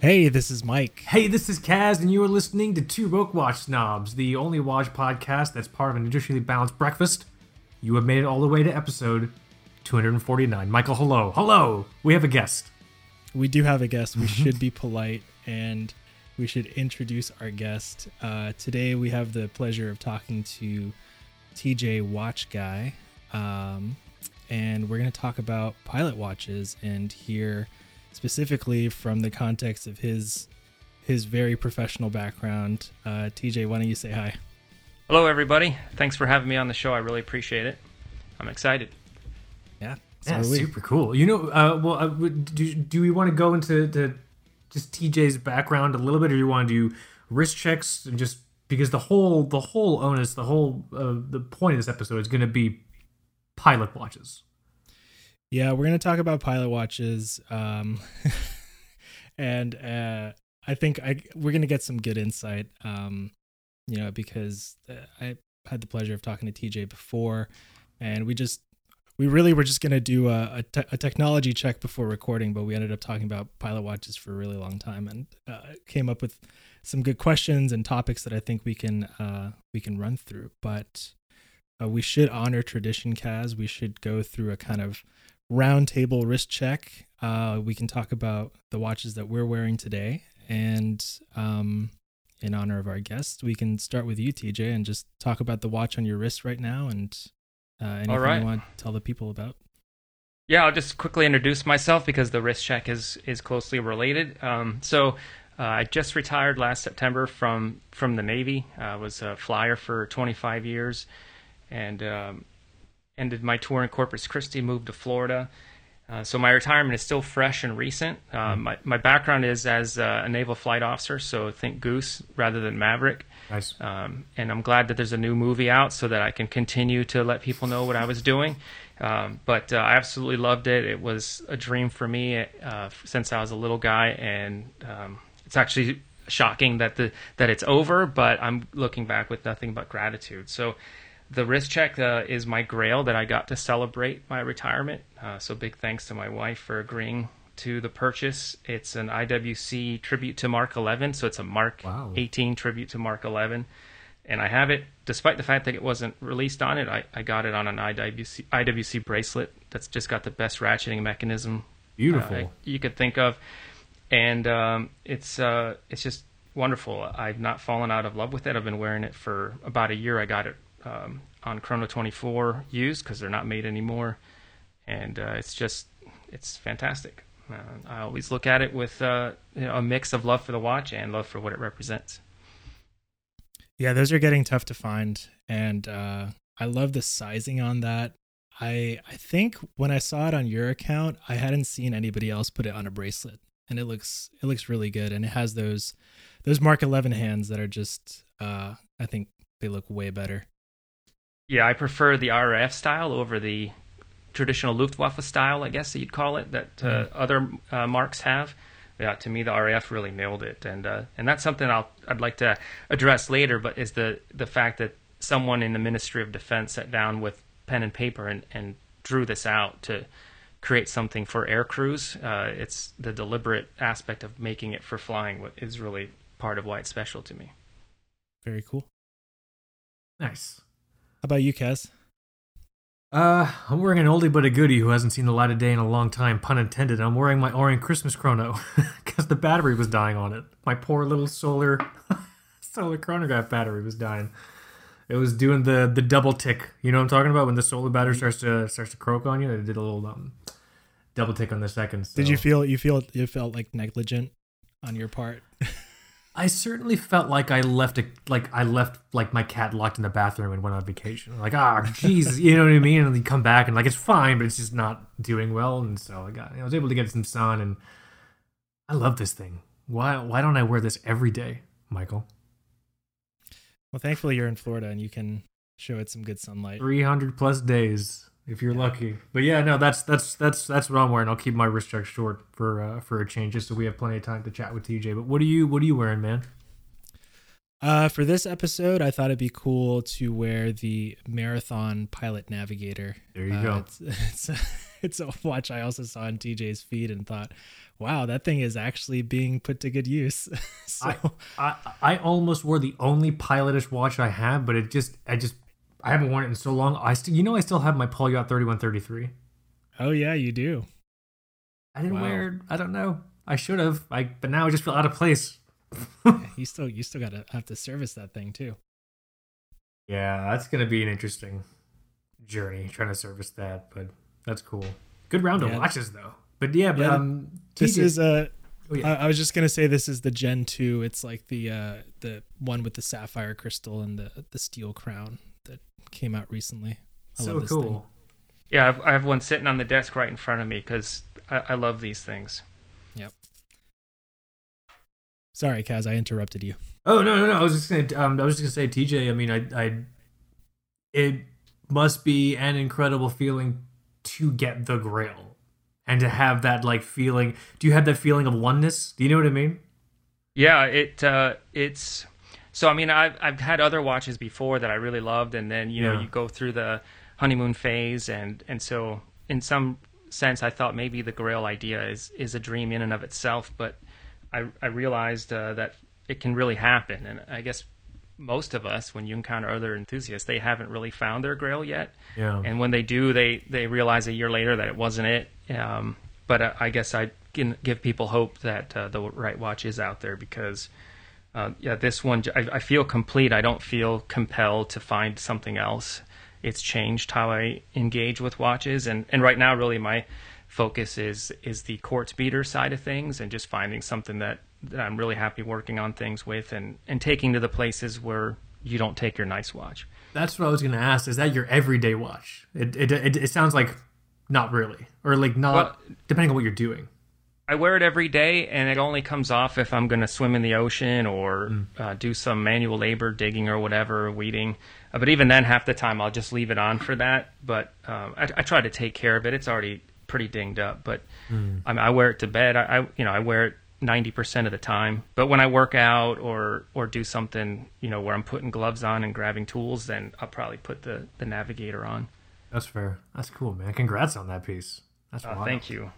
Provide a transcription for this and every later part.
Hey, this is Mike. Hey, this is Kaz, and you are listening to Two Broke Watch Snobs, the only watch podcast that's part of an nutritionally balanced breakfast. You have made it all the way to episode 249. Michael, hello. Hello! We have a guest. We do have a guest. We should be polite and we should introduce our guest. Uh, today, we have the pleasure of talking to TJ Watch Guy. Um, and we're going to talk about pilot watches and hear specifically from the context of his his very professional background. Uh, TJ, why don't you say hi? Hello, everybody. Thanks for having me on the show. I really appreciate it. I'm excited. Yeah, so Yeah, super cool. You know, uh, well, uh, would- do, do we want to go into to just TJ's background a little bit, or do you want to do wrist checks and just because the whole the whole onus, the whole uh, the point of this episode is going to be pilot watches. Yeah, we're gonna talk about pilot watches, um, and uh, I think I we're gonna get some good insight. Um, you know, because uh, I had the pleasure of talking to TJ before, and we just we really were just gonna do a, a, te- a technology check before recording, but we ended up talking about pilot watches for a really long time, and uh, came up with some good questions and topics that I think we can uh, we can run through. But uh, we should honor tradition, Kaz. We should go through a kind of round table wrist check. Uh, we can talk about the watches that we're wearing today. And um, in honor of our guest, we can start with you, TJ, and just talk about the watch on your wrist right now and uh, anything right. you want to tell the people about. Yeah, I'll just quickly introduce myself because the wrist check is is closely related. Um, so, uh, I just retired last September from from the Navy. I was a flyer for 25 years, and um, ended my tour in Corpus Christi. Moved to Florida. Uh, so my retirement is still fresh and recent. Uh, my my background is as a naval flight officer, so think Goose rather than Maverick. Nice. Um, and I'm glad that there's a new movie out so that I can continue to let people know what I was doing. Um, but uh, I absolutely loved it. It was a dream for me uh, since I was a little guy, and um, it's actually shocking that the that it's over. But I'm looking back with nothing but gratitude. So. The wrist check uh, is my grail that I got to celebrate my retirement. Uh, so big thanks to my wife for agreeing to the purchase. It's an IWC tribute to Mark 11, so it's a Mark Wow. 18 tribute to Mark 11, and I have it despite the fact that it wasn't released on it. I, I got it on an IWC IWC bracelet that's just got the best ratcheting mechanism Beautiful. uh, you could think of, and um, it's uh, it's just wonderful. I've not fallen out of love with it. I've been wearing it for about a year. I got it um, on Chrono 24 used because they're not made anymore, and uh, it's just it's fantastic. Uh, I always look at it with uh, you know, a mix of love for the watch and love for what it represents. Yeah, those are getting tough to find, and uh, I love the sizing on that. I I think when I saw it on your account, I hadn't seen anybody else put it on a bracelet, and it looks it looks really good, and it has those those Mark Eleven hands that are just uh, I think they look way better. Yeah, I prefer the RAF style over the traditional Luftwaffe style, I guess that you'd call it, that uh, other uh, marks have. Yeah, to me, the RAF really nailed it, and uh, and that's something I'll I'd like to address later. But is the the fact that someone in the Ministry of Defense sat down with pen and paper and, and drew this out to create something for air crews. Uh, it's the deliberate aspect of making it for flying what is really part of why it's special to me. Very cool. nice. How about you, Kaz? Uh, I'm wearing an oldie but a goodie who hasn't seen the light of day in a long time, pun intended. I'm wearing my Orient Christmas chrono because the battery was dying on it. My poor little solar solar chronograph battery was dying. It was doing the the double tick. You know what I'm talking about when the solar battery starts to starts to croak on you. It did a little um double tick on the seconds. Did you so- feel you feel you felt like negligent on your part? I certainly felt like I left a like I left like my cat locked in the bathroom and went on vacation. Like ah, jeez, you know what I mean? And then you come back and like it's fine, but it's just not doing well. And so I got I was able to get some sun, and I love this thing. Why why don't I wear this every day, Michael? well, thankfully you're in Florida and you can show it some good sunlight. Three hundred plus days if you're lucky. But yeah, no, that's that's that's that's what I'm wearing. I'll keep my wrist check short for uh, for a change, just so we have plenty of time to chat with TJ. But what are you what are you wearing, man? Uh, for this episode, I thought it'd be cool to wear the Marathon Pilot Navigator. There you Uh, go. It's, it's it's a watch I also saw on TJ's feed and thought, wow, that thing is actually being put to good use. so I, I I almost wore the only pilotish watch I have, but it just I just I haven't worn it in so long. I still you know I still have my Poljot 3133. oh yeah, you do. I didn't Wow. wear it. I don't know. I should have. I but now I just feel out of place. Yeah, you still you still gotta have to service that thing too. Yeah, that's gonna be an interesting journey trying to service that, but that's cool. Good round of watches though. But yeah, but Yeah, um, This TJ is uh Oh, yeah. I, I was just gonna say this is the Gen two. It's like the uh the one with the sapphire crystal and the the steel crown came out recently. I so love this cool. thing. Yeah, I've, I have one sitting on the desk right in front of me because I, I love these things. Yep. Sorry, Kaz, I interrupted you. Oh no, no, no! I was just gonna, um, I was just gonna say, TJ. I mean, I, I, it must be an incredible feeling to get the Grail and to have that like feeling. Do you have that feeling of oneness? Do you know what I mean? Yeah, it uh, it's so. I mean, I've I've had other watches before that I really loved, and then you know Yeah. you go through the honeymoon phase, and and so in some sense, I thought maybe the Grail idea is is a dream in and of itself, but I I realized uh, that it can really happen, and I guess most of us, when you encounter other enthusiasts, they haven't really found their Grail yet, Yeah. and when they do, they they realize a year later that it wasn't it. Um, but uh, I guess I can give people hope that uh, the right watch is out there because, uh, yeah, this one I, I feel complete. I don't feel compelled to find something else. It's changed how I engage with watches, and and right now, really, my focus is is the quartz beater side of things, and just finding something that, that I'm really happy working on things with, and and taking to the places where you don't take your nice watch. That's what I was gonna ask. Is that your everyday watch? It it it, it sounds like not really, or like not Well- depending on what you're doing. I wear it every day, and it only comes off if I'm going to swim in the ocean or uh, do some manual labor, digging or whatever, weeding. Uh, but even then, half the time I'll just leave it on for that. But um, I, I try to take care of it. It's already pretty dinged up, but I, mean, I wear it to bed. I, I you know I wear it ninety percent of the time. But when I work out or or do something, you know, where I'm putting gloves on and grabbing tools, then I'll probably put the the navigator on. That's fair. That's cool, man. Congrats on that piece. That's Uh, thank you.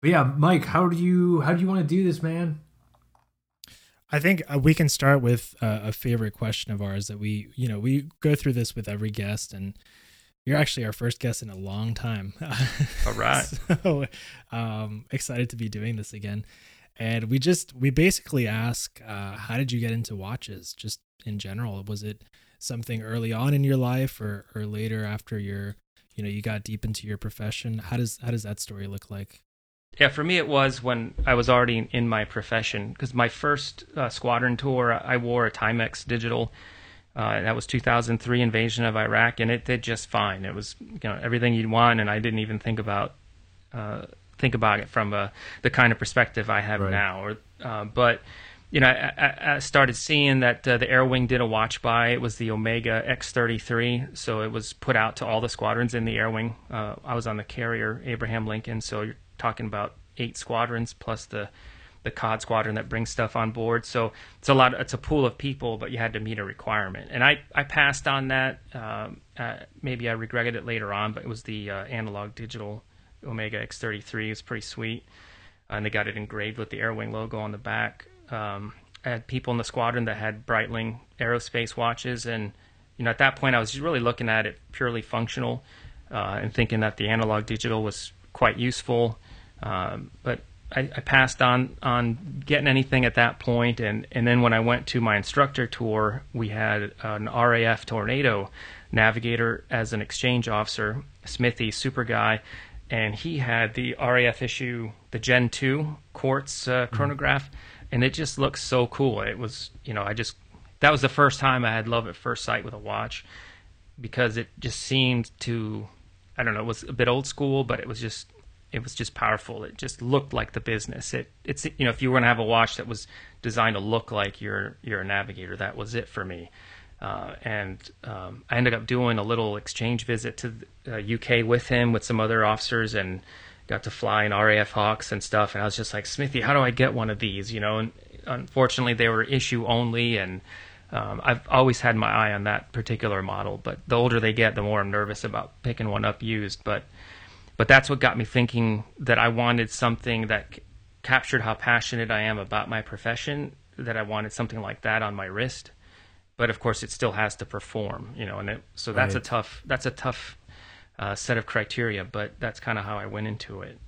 But yeah, Mike, how do you how do you want to do this, man? I think uh, we can start with uh, a favorite question of ours that we, you know, we go through this with every guest, and you're actually our first guest in a long time. All right. so um, excited to be doing this again. And we just, we basically ask, uh, how did you get into watches just in general? Was it something early on in your life or, or later after your, you know, you got deep into your profession? How does, how does that story look like? Yeah, for me it was when I was already in, my profession because my first uh, squadron tour I wore a Timex digital. Uh, that was 2003 invasion of Iraq, and it did just fine. It was you know everything you'd want, and I didn't even think about uh, think about it from uh, the kind of perspective I have Right. now. Or uh, but you know I, I, started seeing that uh, the Air Wing did a watch buy. It was the Omega X33, so it was put out to all the squadrons in the Air Wing. Uh, I was on the carrier Abraham Lincoln, so you're talking about eight squadrons plus the the COD squadron that brings stuff on board. So it's a lot. It's a pool of people, but you had to meet a requirement, and I I passed on that. Um, uh, maybe I regretted it later on, but it was the uh, analog digital Omega X33. It was pretty sweet, and they got it engraved with the Air Wing logo on the back. Um, I had people in the squadron that had Breitling aerospace watches, and you know at that point I was really looking at it purely functional, uh, and thinking that the analog digital was quite useful. Um, but I, I passed on on getting anything at that point, and and then when I went to my instructor tour, we had an RAF Tornado navigator as an exchange officer, Smithy, super guy, and he had the RAF issue, the Gen two quartz uh, chronograph, and it just looks so cool. It was, you know, I just that was the first time I had love at first sight with a watch because it just seemed to I don't know, it was a bit old school, but it was just it was just powerful. It just looked like the business. It it's you know if you were gonna have a watch that was designed to look like you're you're a navigator, that was it for me. Uh, and um, I ended up doing a little exchange visit to the uh, UK with him with some other officers and got to fly in RAF Hawks and stuff. And I was just like, Smithy, how do I get one of these? You know, and unfortunately they were issue only and um, I've always had my eye on that particular model, but the older they get, the more I'm nervous about picking one up used. But but that's what got me thinking that I wanted something that c- captured how passionate I am about my profession. That I wanted something like that on my wrist, but of course it still has to perform, you know. And it, so that's Right. a tough that's a tough uh, set of criteria, but that's kind of how I went into it.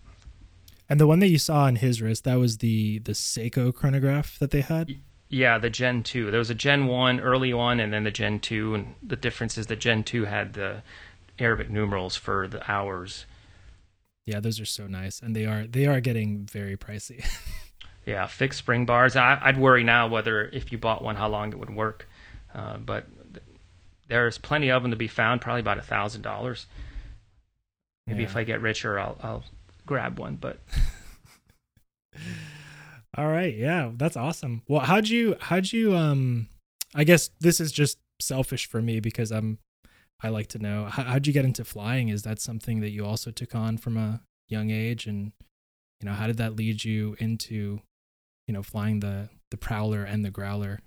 And the one that you saw on his wrist, that was the the Seiko chronograph that they had. Yeah, the Gen 2. There was a Gen 1, early one, and then the Gen 2. And the difference is the Gen 2 had the Arabic numerals for the hours. Yeah, those are so nice, and they are they are getting very pricey. Yeah, fixed spring bars. I, I'd worry now whether if you bought one, how long it would work. Uh, but there's plenty of them to be found, probably about a $1,000. Maybe Yeah. if I get richer, I'll, I'll grab one. But All right, yeah, that's awesome. Well, how'd you how'd you um I guess this is just selfish for me because I'm I like to know how, how'd you get into flying? Is that something that you also took on from a young age, and you know how did that lead you into you know flying the the Prowler and the Growler?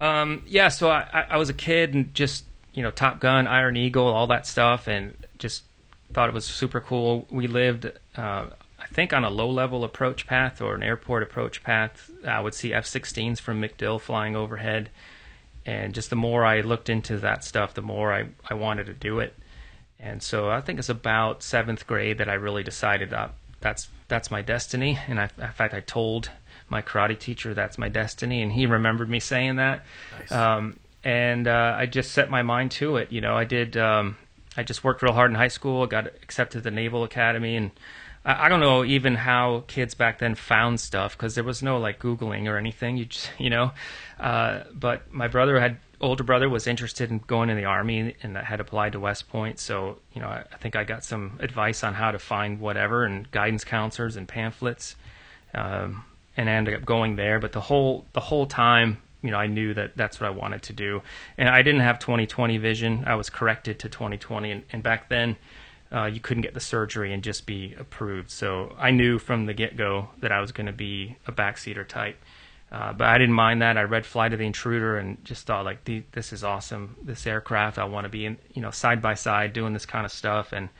Um, yeah, so I, I- I was a kid and just, you know, Top Gun, Iron Eagle, all that stuff, and just thought it was super cool. We lived, uh, I think, on a low level approach path or an airport approach path. I would see F 16s from MacDill flying overhead. And just the more I looked into that stuff, the more I, I wanted to do it. And so I think it's about seventh grade that I really decided that that's that's my destiny. And I, in fact, I told my karate teacher that's my destiny, and he remembered me saying that. Um, and uh, I just set my mind to it. You know, I did. Um, I just worked real hard in high school. I Got accepted to the Naval Academy, and I, don't know even how kids back then found stuff because there was no like googling or anything. You just, you know. Uh, but my brother had older brother was interested in going in the army and had applied to West Point. So you know, I, I think I got some advice on how to find whatever and guidance counselors and pamphlets. Um, and I ended up going there. But the whole the whole time, you know, I knew that that's what I wanted to do. And I didn't have 20/20 vision. I was corrected to 20/20, and, and back then. Uh, you couldn't get the surgery and just be approved. So I knew from the get go that I was going to be a backseater type. Uh, but I didn't mind that. I read Flight of the Intruder and just thought like, this is awesome. This aircraft, I want to be in, you know, side by side doing this kind of stuff. And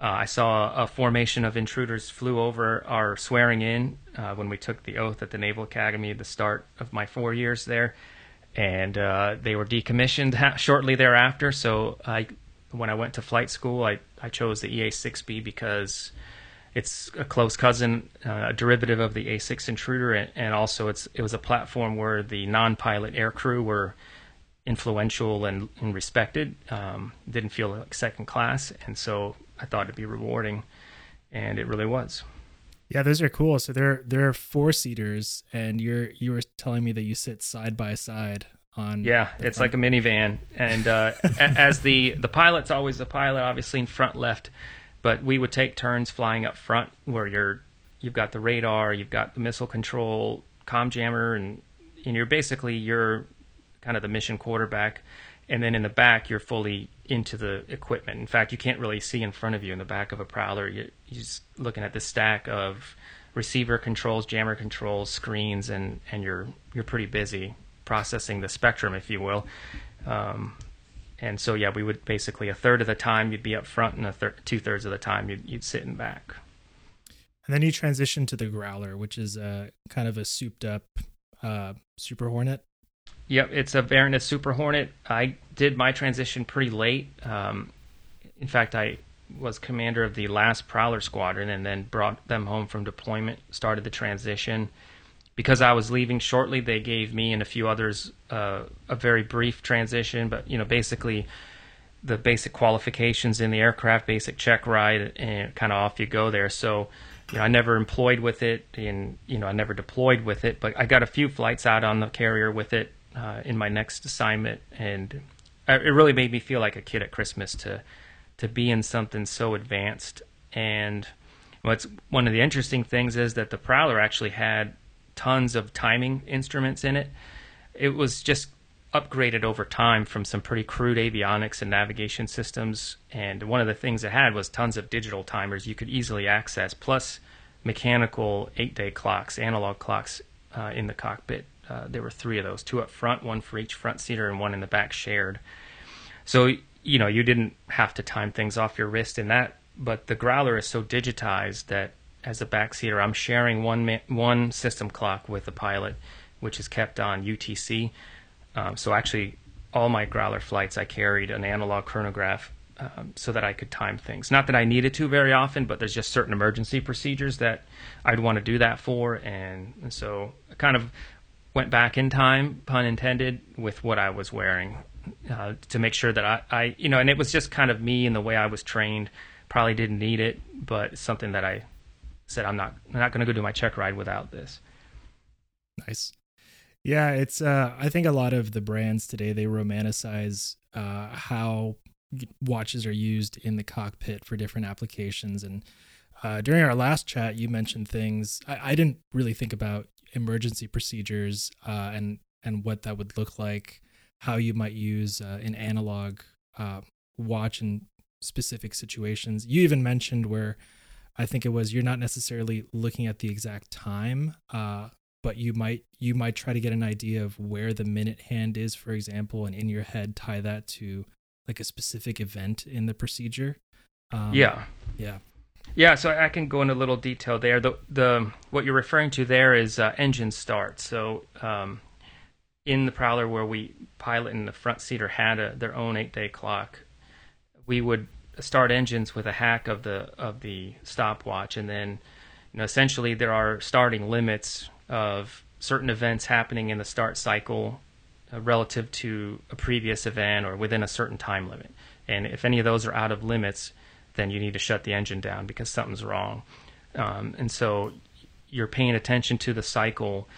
uh, I saw a formation of intruders flew over our swearing in uh, when we took the oath at the Naval Academy at the start of my four years there, and uh, they were decommissioned ha- shortly thereafter. So I, when I went to flight school, I I chose the EA6B because it's a close cousin, uh, a derivative of the A6 Intruder, and, and also it's it was a platform where the non-pilot aircrew were influential and, and respected. Um, didn't feel like second class, and so I thought it'd be rewarding, and it really was. Yeah, those are cool. So they're they're four seaters, and you're you were telling me that you sit side by side on. Yeah, it's front. like a minivan, and uh, as the the pilot's always the pilot, obviously in front left, but we would take turns flying up front, where you're you've got the radar, you've got the missile control, com jammer, and and you're basically you're kind of the mission quarterback, and then in the back you're fully into the equipment. In fact, you can't really see in front of you in the back of a Prowler. You, you're just looking at the stack of receiver controls, jammer controls, screens, and and you're you're pretty busy processing the spectrum, if you will. Um, and so, yeah, we would basically a third of the time you'd be up front, and a thir- two thirds of the time you'd, you'd sit in back. And then you transition to the Growler, which is a kind of a souped up uh, Super Hornet. Yep, it's a Varanus Super Hornet. I did my transition pretty late. Um, in fact, I was commander of the last Prowler Squadron and then brought them home from deployment, started the transition. Because I was leaving shortly, they gave me and a few others uh, a very brief transition, but you know, basically the basic qualifications in the aircraft, basic check ride, and kind of off you go there. So, you know, I never employed with it, and you know, I never deployed with it, but I got a few flights out on the carrier with it uh, in my next assignment, and it really made me feel like a kid at Christmas to to be in something so advanced. And what's one of the interesting things is that the Prowler actually had tons of timing instruments in it. It was just upgraded over time from some pretty crude avionics and navigation systems. And one of the things it had was tons of digital timers you could easily access, plus mechanical eight day clocks, analog clocks uh, in the cockpit uh, there were three of those: two up front, one for each front seater, and one in the back shared. So you know you didn't have to time things off your wrist in that, but the Growler is so digitized that as a backseater, I'm sharing one ma- one system clock with the pilot, which is kept on UTC. Um, so actually, all my Growler flights, I carried an analog chronograph um, so that I could time things. Not that I needed to very often, but there's just certain emergency procedures that I'd want to do that for, and, and so I kind of went back in time, pun intended, with what I was wearing uh, to make sure that I, I, you know, and it was just kind of me and the way I was trained. Probably didn't need it, but something that I said I'm not I'm not going to go do my check ride without this. Nice. Yeah, it's uh I think a lot of the brands today they romanticize uh how watches are used in the cockpit for different applications and uh, during our last chat you mentioned things I, I didn't really think about emergency procedures uh, and and what that would look like how you might use uh, an analog uh, watch in specific situations you even mentioned where I think it was you're not necessarily looking at the exact time, uh, but you might you might try to get an idea of where the minute hand is, for example, and in your head tie that to like a specific event in the procedure. Um, yeah, yeah, yeah. So I can go into a little detail there. The the what you're referring to there is uh, engine start. So um, in the Prowler where we pilot and the front seater had a, their own eight day clock, we would start engines with a hack of the of the stopwatch, and then you know essentially there are starting limits of certain events happening in the start cycle uh, relative to a previous event or within a certain time limit. And if any of those are out of limits, then you need to shut the engine down because something's wrong. Um, and so you're paying attention to the cycle,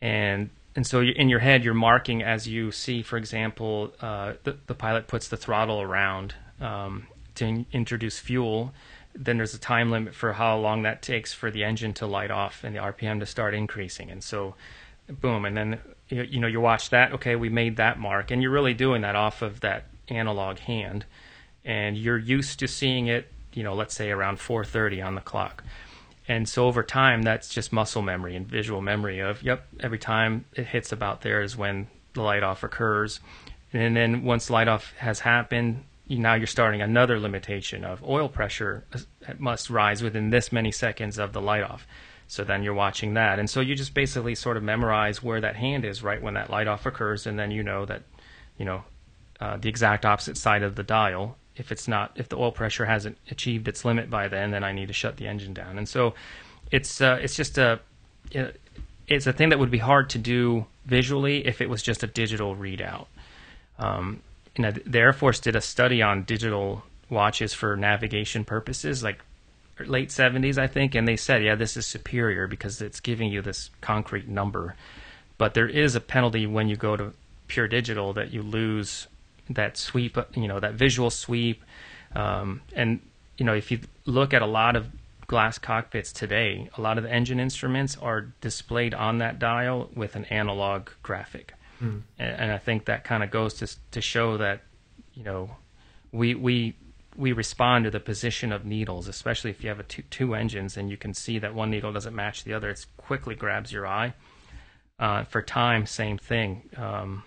and and so in your head you're marking as you see, for example, uh, the the pilot puts the throttle around. Um, to in- introduce fuel, then there's a time limit for how long that takes for the engine to light off and the RPM to start increasing. And so, boom, and then you, know you watch that. Okay, we made that mark, and you're really doing that off of that analog hand, and you're used to seeing it. You know, let's say around 4:30 on the clock. And so over time, that's just muscle memory and visual memory of, yep, every time it hits about there is when the light off occurs. And then once light off has happened, now you're starting another limitation of oil pressure must rise within this many seconds of the light off. So then you're watching that. And so you just basically sort of memorize where that hand is right when that light off occurs. And then you know that, you know, uh, the exact opposite side of the dial. If it's not, if the oil pressure hasn't achieved its limit by then, then I need to shut the engine down. And so it's, uh, it's just a, it's a thing that would be hard to do visually if it was just a digital readout. Um, you know, the Air Force did a study on digital watches for navigation purposes, like late 70s, I think, and they said, yeah, this is superior because it's giving you this concrete number. But there is a penalty when you go to pure digital that you lose that sweep, you know, that visual sweep. Um, and, you know, if you look at a lot of glass cockpits today, a lot of the engine instruments are displayed on that dial with an analog graphic. Mm. And, and, I think that kind of goes to to show that you know we we we respond to the position of needles, especially if you have a two, two engines and you can see that one needle doesn't match the other. It quickly grabs your eye. Uh, for time, same thing. Um,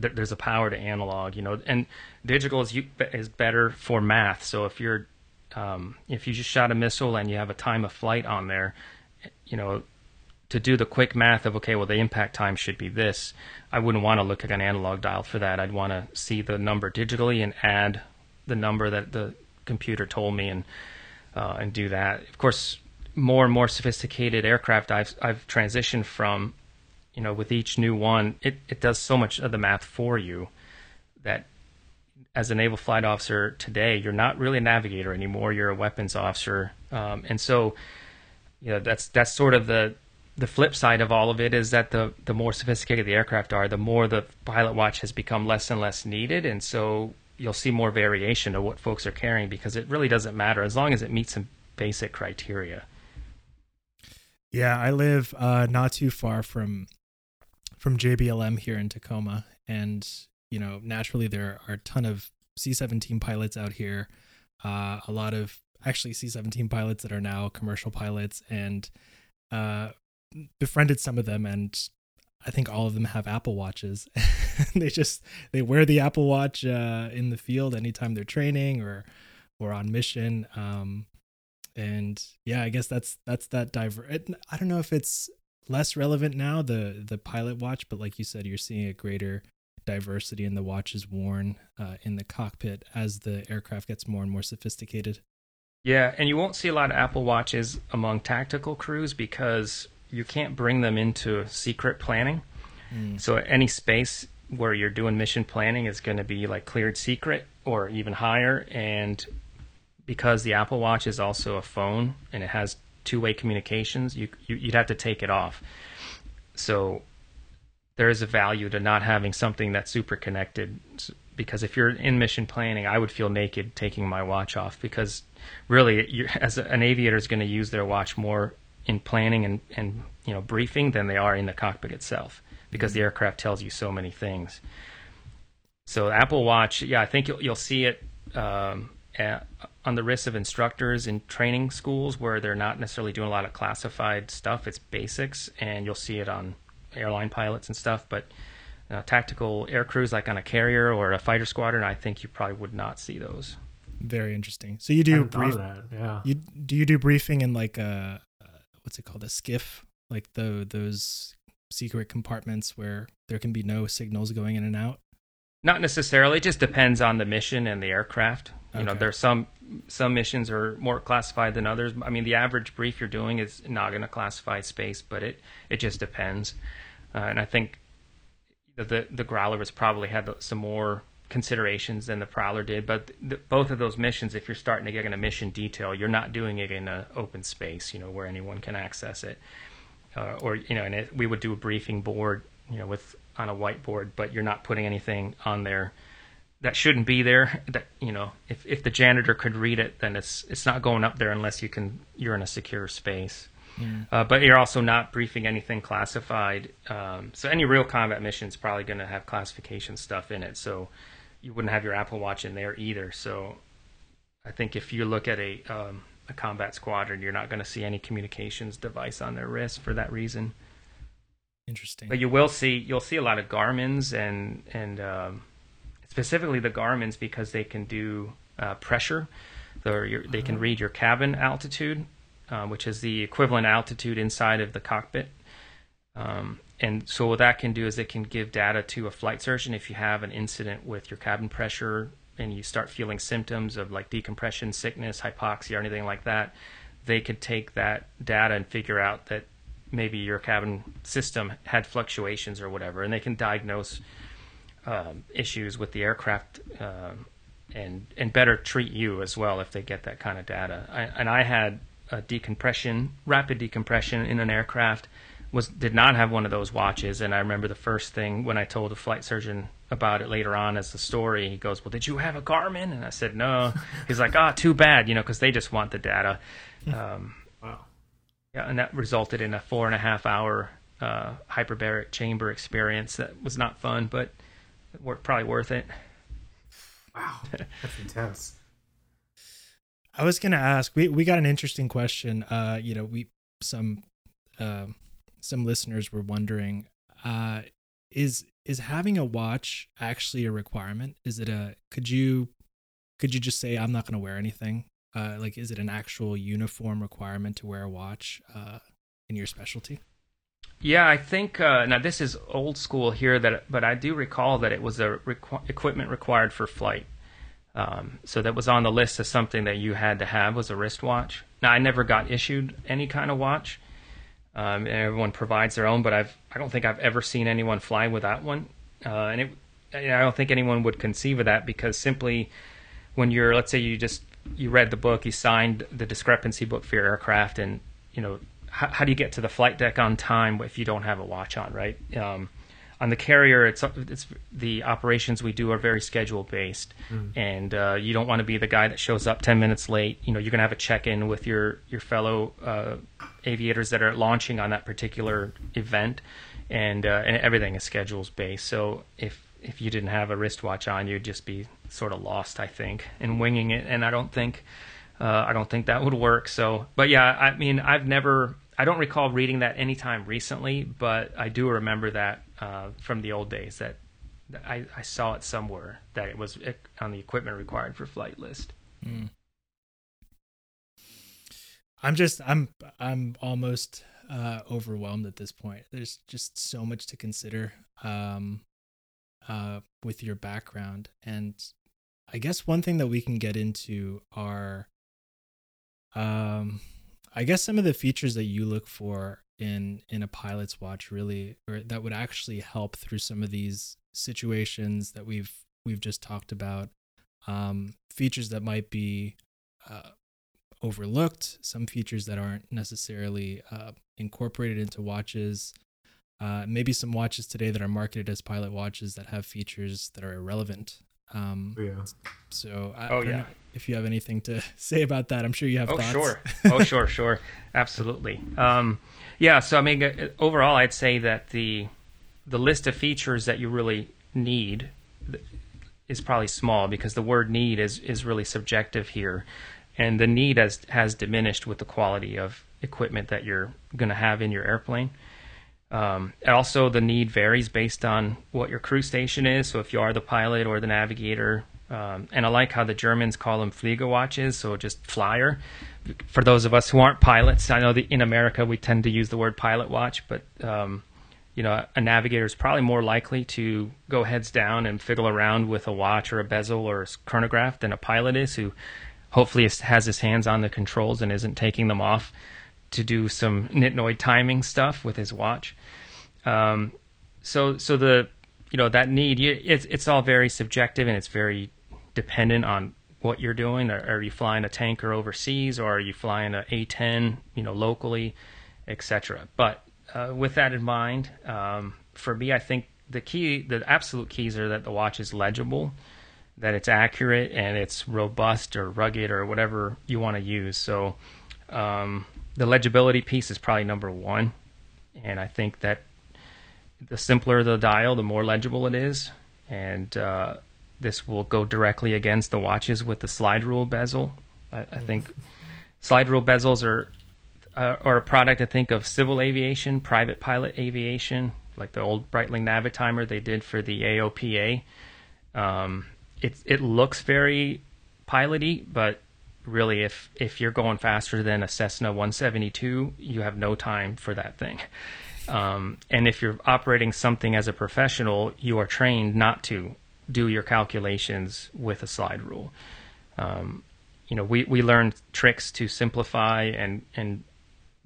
th- there's a power to analog, you know, and digital is is better for math. So if you're um, if you just shot a missile and you have a time of flight on there, you know, to do the quick math of okay, well the impact time should be this. I wouldn't want to look at an analog dial for that. I'd want to see the number digitally and add the number that the computer told me and uh, and do that. Of course, more and more sophisticated aircraft I've I've transitioned from. You know, with each new one, it, it does so much of the math for you that as a naval flight officer today, you're not really a navigator anymore. You're a weapons officer, um, and so you know that's that's sort of the the flip side of all of it is that the the more sophisticated the aircraft are, the more the pilot watch has become less and less needed, and so you'll see more variation of what folks are carrying because it really doesn't matter as long as it meets some basic criteria. Yeah, I live uh, not too far from from JBLM here in Tacoma, and you know naturally there are a ton of C-17 pilots out here. Uh, a lot of actually C-17 pilots that are now commercial pilots, and uh, befriended some of them and I think all of them have Apple Watches. they just they wear the Apple Watch uh, in the field anytime they're training or or on mission. Um, and yeah, I guess that's that's that diver. I don't know if it's less relevant now the the pilot watch, but like you said, you're seeing a greater diversity in the watches worn uh, in the cockpit as the aircraft gets more and more sophisticated. Yeah, and you won't see a lot of Apple Watches among tactical crews because you can't bring them into secret planning. Mm. So any space where you're doing mission planning is going to be like cleared secret or even higher and because the Apple Watch is also a phone and it has two-way communications, you, you you'd have to take it off. So there is a value to not having something that's super connected because if you're in mission planning, I would feel naked taking my watch off because really, as an aviator is going to use their watch more in planning and, and you know briefing than they are in the cockpit itself because mm-hmm. the aircraft tells you so many things. So Apple Watch, yeah, I think you'll you'll see it um, at, on the wrists of instructors in training schools where they're not necessarily doing a lot of classified stuff. It's basics, and you'll see it on airline pilots and stuff. But uh, tactical air crews, like on a carrier or a fighter squadron, I think you probably would not see those. Very interesting. So you do brief, that, yeah. You do you do briefing in like a what's it called a skiff like the those secret compartments where there can be no signals going in and out? Not necessarily. It just depends on the mission and the aircraft. You okay. know, there's some some missions are more classified than others. I mean, the average brief you're doing is not going to classify space, but it it just depends. Uh, and I think the the Growler has probably had some more considerations than the Prowler did. But the, both of those missions, if you're starting to get in a mission detail, you're not doing it in an open space, you know, where anyone can access it. Uh, or you know, and it, we would do a briefing board, you know, with on a whiteboard, but you're not putting anything on there that shouldn't be there. That you know, if if the janitor could read it, then it's it's not going up there unless you can you're in a secure space. Mm. Uh, but you're also not briefing anything classified. Um, so any real combat mission is probably going to have classification stuff in it. So you wouldn't have your Apple Watch in there either. So I think if you look at a um, a combat squadron, you're not going to see any communications device on their wrist for that reason. Interesting. But you will see you'll see a lot of Garmin's and and um, specifically the Garmin's because they can do uh, pressure. Your, they can uh-huh. read your cabin altitude, uh, which is the equivalent altitude inside of the cockpit. Um, and so what that can do is it can give data to a flight surgeon if you have an incident with your cabin pressure and you start feeling symptoms of like decompression, sickness, hypoxia, or anything like that. They could take that data and figure out that maybe your cabin system had fluctuations or whatever, and they can diagnose um, issues with the aircraft uh, and and better treat you as well if they get that kind of data. I, and I had a decompression, rapid decompression in an aircraft was did not have one of those watches. And I remember the first thing when I told the flight surgeon about it later on as the story he goes well did you have a Garmin? And I said no. He's like ah oh, too bad you know because they just want the data. Um, wow. yeah and that resulted in a four and a half hour uh, hyperbaric chamber experience that was not fun but probably worth it. Wow. That's intense. I was gonna ask we we got an interesting question uh you know we some um some listeners were wondering uh, is is having a watch actually a requirement? Is it a could you could you just say i'm not going to wear anything uh, like is it an actual uniform requirement to wear a watch uh, in your specialty? Yeah i think uh, now this is old school here that but i do recall that it was a requ- equipment required for flight. Um, so that was on the list as something that you had to have was a wristwatch. Now i never got issued any kind of watch um, and everyone provides their own, but I've I don't think I've ever seen anyone fly without one, uh, and it, I don't think anyone would conceive of that because simply when you're let's say you just you read the book, you signed the discrepancy book for your aircraft, and you know how, how do you get to the flight deck on time if you don't have a watch on, right? Um, on the carrier, it's it's the operations we do are very schedule based, mm. and uh, you don't want to be the guy that shows up ten minutes late. You know, you're gonna have a check in with your your fellow uh, aviators that are launching on that particular event, and uh, and everything is schedules based. So if if you didn't have a wristwatch on, you'd just be sort of lost, I think, in winging it. And I don't think uh, I don't think that would work. So, but yeah, I mean, I've never I don't recall reading that anytime recently, but I do remember that uh, from the old days that I, I saw it somewhere that it was on the equipment required for flight list. Mm. I'm just I'm I'm almost uh, overwhelmed at this point. There's just so much to consider um, uh, with your background, and I guess one thing that we can get into are, um, I guess some of the features that you look for in in a pilot's watch really, or that would actually help through some of these situations that we've we've just talked about. Um, features that might be uh, overlooked, some features that aren't necessarily uh, incorporated into watches. Uh, maybe some watches today that are marketed as pilot watches that have features that are irrelevant. Um, yeah. So I, oh I yeah. If you have anything to say about that, I'm sure you have. Oh thoughts. sure. oh sure, sure, absolutely. Um, yeah. So I mean, uh, overall, I'd say that the the list of features that you really need is probably small because the word need is is really subjective here and the need has has diminished with the quality of equipment that you're going to have in your airplane. Um, also, the need varies based on what your crew station is. So, if you are the pilot or the navigator, um, and I like how the Germans call them Flieger watches, so just flyer. For those of us who aren't pilots, I know that in America we tend to use the word pilot watch, but um, you know, a navigator is probably more likely to go heads down and fiddle around with a watch or a bezel or a chronograph than a pilot is, who hopefully has his hands on the controls and isn't taking them off to do some nitnoid timing stuff with his watch. Um, so so the you know that need it's it's all very subjective and it's very dependent on what you're doing. Are, are you flying a tanker overseas or are you flying a A10 you know locally, etc. But uh, with that in mind, um, for me, I think the key, the absolute keys are that the watch is legible that it's accurate and it's robust or rugged or whatever you want to use. So um, the legibility piece is probably number one, and I think that the simpler the dial, the more legible it is, and uh, this will go directly against the watches with the slide rule bezel. I, I think slide rule bezels are uh, are a product I think of civil aviation, private pilot aviation, like the old Breitling Navitimer they did for the AOPA. Um, it it looks very piloty, but really, if if you're going faster than a Cessna 172, you have no time for that thing. Um, and if you're operating something as a professional, you are trained not to do your calculations with a slide rule. Um, you know, we, we learned tricks to simplify and, and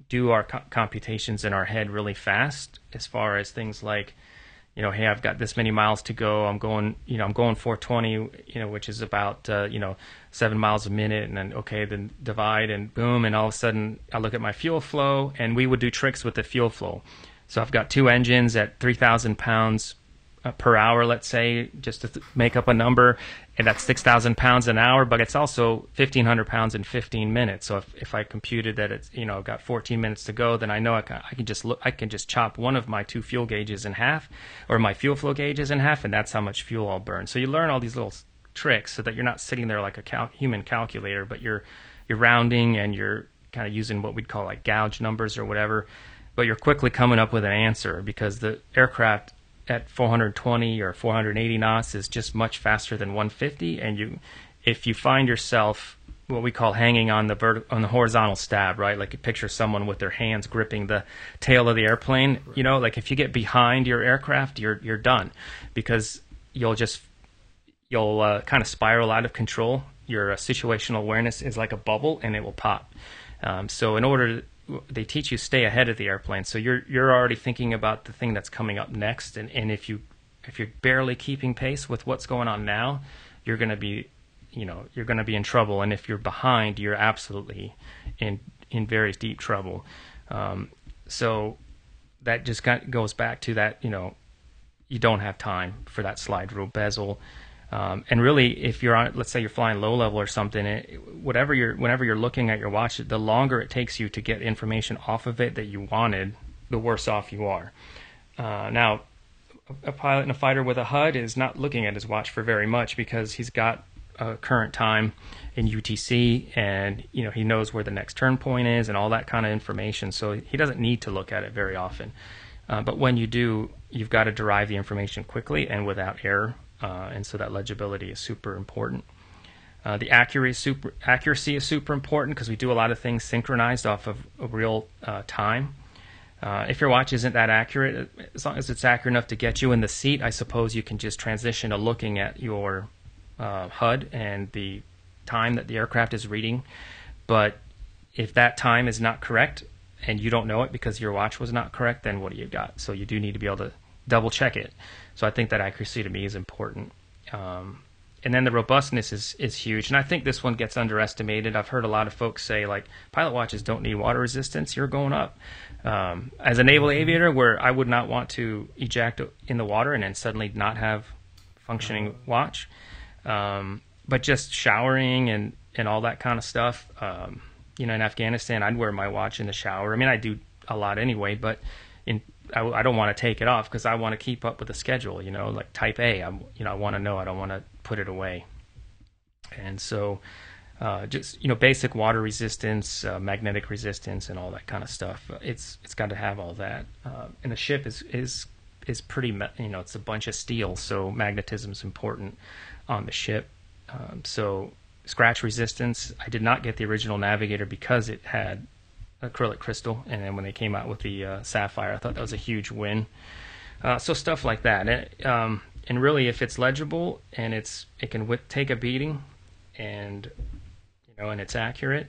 do our co- computations in our head really fast as far as things like you know, hey, I've got this many miles to go. I'm going, you know, I'm going 420, you know, which is about, uh, you know, seven miles a minute. And then, okay, then divide and boom. And all of a sudden I look at my fuel flow and we would do tricks with the fuel flow. So I've got two engines at 3,000 pounds Uh, per hour, let's say, just to th- make up a number, and that's 6,000 pounds an hour, but it's also 1,500 pounds in 15 minutes. So if, if I computed that it's, you know, I've got 14 minutes to go, then I know I can, I can just look, I can just chop one of my two fuel gauges in half, or my fuel flow gauges in half, and that's how much fuel I'll burn. So you learn all these little tricks so that you're not sitting there like a cal- human calculator, but you're, you're rounding and you're kind of using what we'd call like gauge numbers or whatever, but you're quickly coming up with an answer because the aircraft at 420 or 480 knots is just much faster than 150 and you if you find yourself what we call hanging on the vert- on the horizontal stab right? Like you picture someone with their hands gripping the tail of the airplane you know like if you get behind your aircraft you're you're done because you'll just you'll uh, kind of spiral out of control. Your uh, situational awareness is like a bubble and it will pop. Um, so in order to they teach you stay ahead of the airplane. So you're you're already thinking about the thing that's coming up next, and, and if you if you're barely keeping pace with what's going on now, you're going to be you know you're going to be in trouble. And if you're behind, you're absolutely in in very deep trouble. Um, so that just kind of goes back to that you know you don't have time for that slide rule bezel. Um, and really, if you're on, let's say you're flying low level or something, it, whatever you're, whenever you're looking at your watch, the longer it takes you to get information off of it that you wanted, the worse off you are. Uh, now, a pilot and a fighter with a HUD is not looking at his watch for very much because he's got uh, current time in UTC, and you know he knows where the next turn point is and all that kind of information. So he doesn't need to look at it very often. Uh, but when you do, you've got to derive the information quickly and without error, uh, and so that legibility is super important. Uh, the accuracy, super, accuracy is super important because we do a lot of things synchronized off of, of real uh, time. Uh, if your watch isn't that accurate, as long as it's accurate enough to get you in the seat, I suppose you can just transition to looking at your uh, HUD and the time that the aircraft is reading. But if that time is not correct and you don't know it because your watch was not correct, then what do you got? So you do need to be able to double check it. So I think that accuracy to me is important. Um, and then the robustness is is huge. And I think this one gets underestimated. I've heard a lot of folks say like pilot watches don't need water resistance. You're going up. Um, as a naval aviator, where I would not want to eject in the water and then suddenly not have functioning watch, um, but just showering and and all that kind of stuff. Um, you know, in Afghanistan, I'd wear my watch in the shower. I mean, I do a lot anyway, but in I, I don't want to take it off because I want to keep up with the schedule. You know, like Type A, I'm you know I want to know. I don't want to put it away. And so, uh, just you know, basic water resistance, uh, magnetic resistance, and all that kind of stuff. It's it's got to have all that. Uh, and the ship is is is pretty you know it's a bunch of steel, so magnetism is important on the ship. Um, so scratch resistance. I did not get the original Navigator because it had acrylic crystal, and then when they came out with the uh, sapphire, I thought that was a huge win. Uh, so stuff like that. And, um, and really, if it's legible and it's it can whip, take a beating, and you know, and it's accurate,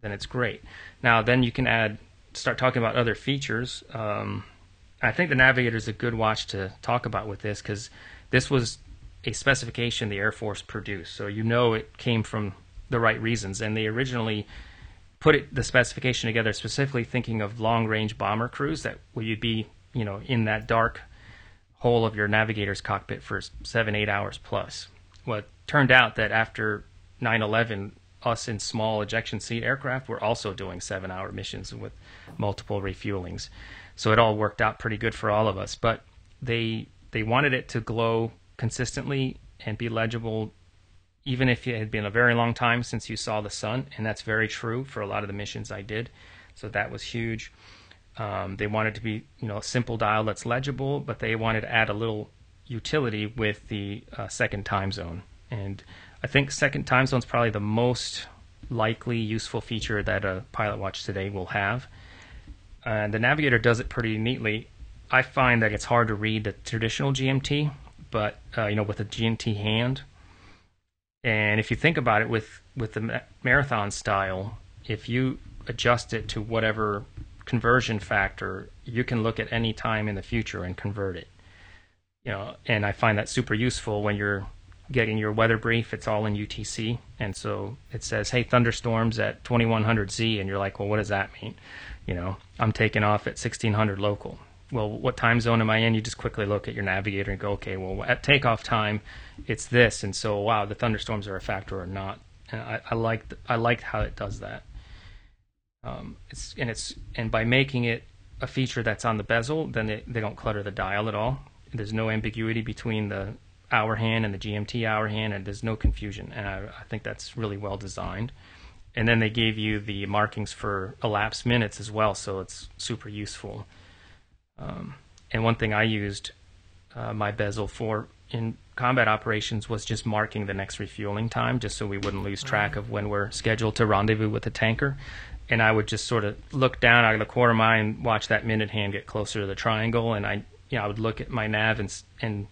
then it's great. Now, then you can add, start talking about other features. Um, I think the Navigator is a good watch to talk about with this because this was a specification the Air Force produced, so you know it came from the right reasons. And they originally put it, the specification together specifically thinking of long range bomber crews that you'd be, you know, in that dark hole of your navigator's cockpit for seven, eight hours plus. Well, it turned out that after 9 11, us in small ejection seat aircraft were also doing seven hour missions with multiple refuelings. So it all worked out pretty good for all of us. But they they wanted it to glow consistently and be legible even if it had been a very long time since you saw the sun, and that's very true for a lot of the missions I did. So that was huge. Um, they wanted to be, you know, a simple dial that's legible, but they wanted to add a little utility with the uh, second time zone. And I think second time zone is probably the most likely useful feature that a pilot watch today will have. And the navigator does it pretty neatly. I find that it's hard to read the traditional GMT, but uh, you know, with a GMT hand. And if you think about it, with with the marathon style, if you adjust it to whatever conversion factor, you can look at any time in the future and convert it. You know, and I find that super useful when you're getting your weather brief. It's all in UTC, and so it says, "Hey, thunderstorms at 2100 Z," and you're like, "Well, what does that mean?" You know, I'm taking off at 1600 local. Well, what time zone am I in? You just quickly look at your navigator and go, "Okay, well, at takeoff time, it's this," and so, wow, the thunderstorms are a factor or not. And I, like I like how it does that. Um, it's and it's and by making it a feature that's on the bezel, then they, they don't clutter the dial at all. There's no ambiguity between the hour hand and the GMT hour hand, and there's no confusion. And I, I think that's really well designed. And then they gave you the markings for elapsed minutes as well, so it's super useful. Um, and one thing I used uh, my bezel for in combat operations was just marking the next refueling time, just so we wouldn't lose track of when we're scheduled to rendezvous with the tanker. And I would just sort of look down out of the corner of my eye and watch that minute hand get closer to the triangle, and I, you know, I would look at my nav and and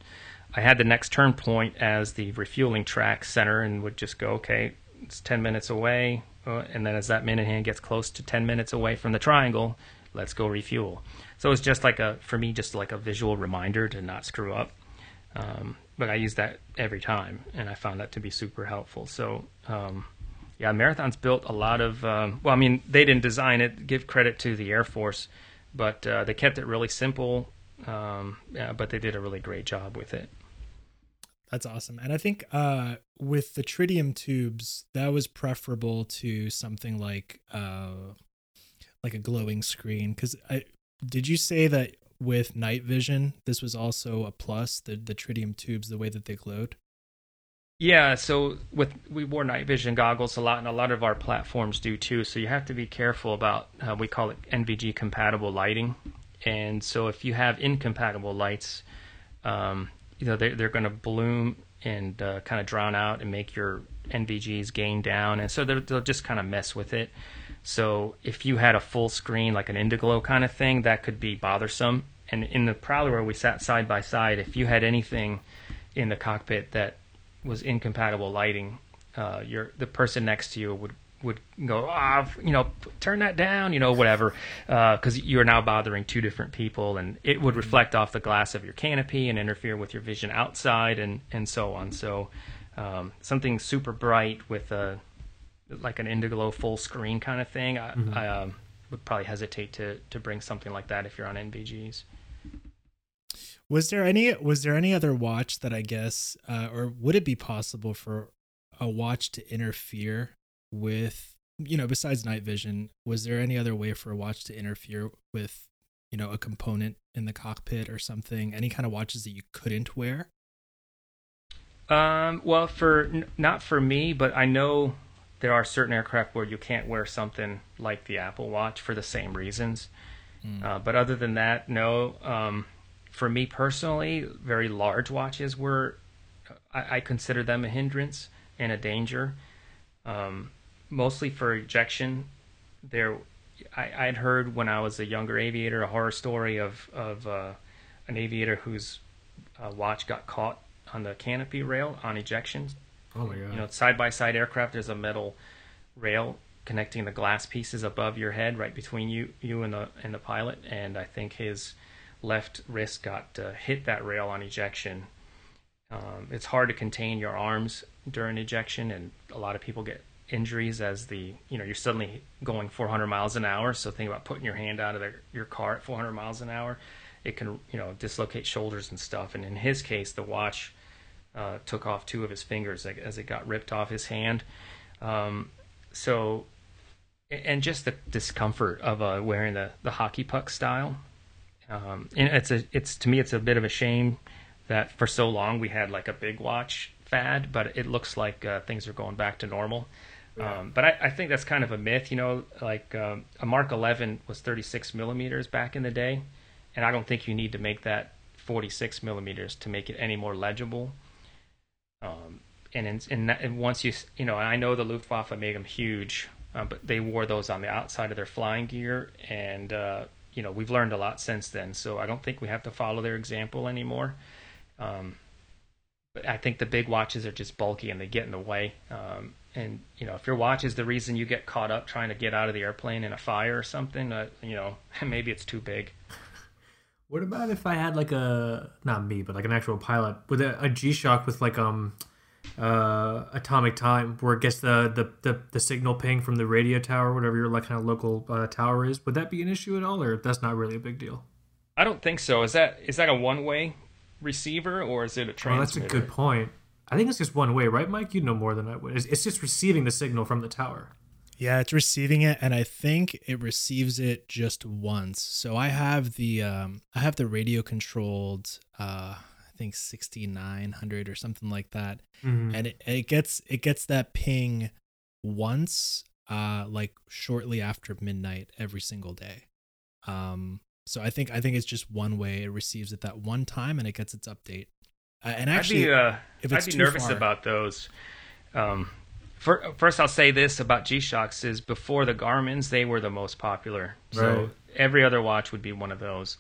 I had the next turn point as the refueling track center, and would just go, okay, it's ten minutes away, uh, and then as that minute hand gets close to ten minutes away from the triangle, let's go refuel. So it's just like a for me, just like a visual reminder to not screw up. Um, but I use that every time, and I found that to be super helpful. So. Um, yeah, Marathon's built a lot of. Um, well, I mean, they didn't design it. Give credit to the Air Force, but uh, they kept it really simple. Um, yeah, but they did a really great job with it. That's awesome, and I think uh, with the tritium tubes, that was preferable to something like uh, like a glowing screen. Because I did you say that with night vision, this was also a plus the the tritium tubes, the way that they glowed. Yeah, so with we wore night vision goggles a lot, and a lot of our platforms do too. So you have to be careful about uh, we call it NVG compatible lighting, and so if you have incompatible lights, um, you know they're they're going to bloom and uh, kind of drown out and make your NVGs gain down, and so they'll just kind of mess with it. So if you had a full screen like an Indiglo kind of thing, that could be bothersome. And in the Prowler where we sat side by side, if you had anything in the cockpit that was incompatible lighting, uh, your the person next to you would would go, ah, you know, turn that down, you know, whatever, because uh, you're now bothering two different people, and it would reflect off the glass of your canopy and interfere with your vision outside, and and so on. So, um, something super bright with a like an Indiglo full screen kind of thing, I, mm-hmm. I um, would probably hesitate to to bring something like that if you're on NVGs. Was there any was there any other watch that I guess uh, or would it be possible for a watch to interfere with you know besides night vision was there any other way for a watch to interfere with you know a component in the cockpit or something any kind of watches that you couldn't wear um well for not for me but I know there are certain aircraft where you can't wear something like the Apple Watch for the same reasons mm. uh, but other than that no um for me personally, very large watches were, I, I consider them a hindrance and a danger. Um, mostly for ejection. There, I, I'd heard when I was a younger aviator a horror story of of uh, an aviator whose uh, watch got caught on the canopy rail on ejection. Oh my god! You know, side by side aircraft, there's a metal rail connecting the glass pieces above your head, right between you you and the and the pilot. And I think his left wrist got uh, hit that rail on ejection. Um, it's hard to contain your arms during ejection, and a lot of people get injuries as the you know you're suddenly going 400 miles an hour. So think about putting your hand out of the, your car at 400 miles an hour. It can you know dislocate shoulders and stuff. And in his case, the watch uh, took off two of his fingers as it got ripped off his hand. Um, so and just the discomfort of uh, wearing the the hockey puck style um, and it's a it's to me it's a bit of a shame that for so long we had like a big watch fad, but it looks like uh, things are going back to normal. Yeah. Um, but I, I, think that's kind of a myth, you know. Like um, a Mark 11 was 36 millimeters back in the day, and I don't think you need to make that 46 millimeters to make it any more legible. Um, and, in, in, and once you you know, I know the Luftwaffe made them huge, uh, but they wore those on the outside of their flying gear, and uh, you know we've learned a lot since then. So I don't think we have to follow their example anymore. Um, but I think the big watches are just bulky and they get in the way. Um, and you know if your watch is the reason you get caught up trying to get out of the airplane in a fire or something, uh, you know maybe it's too big. What about if I had like a not me, but like an actual pilot with a, a G Shock with like um uh, atomic time where it gets the, the, the, the, signal ping from the radio tower, whatever your like kind of local uh, tower is. Would that be an issue at all, or that's not really a big deal? I don't think so. Is that is that a one way receiver or is it a transmitter? Oh, that's a good point. I think it's just one way, right, Mike? You know more than I would. It's, it's just receiving the signal from the tower. Yeah, it's receiving it, and I think it receives it just once. So I have the um, I have the radio controlled uh, I think 6900 or something like that mm-hmm. and it, it gets it gets that ping once uh like shortly after midnight every single day um so i think i think it's just one way it receives it that one time and it gets its update uh, and actually I'd be, uh, if it's I'd be nervous far, about those um first i'll say this about g-shocks is before the garmin's they were the most popular. So right. every other watch would be one of those.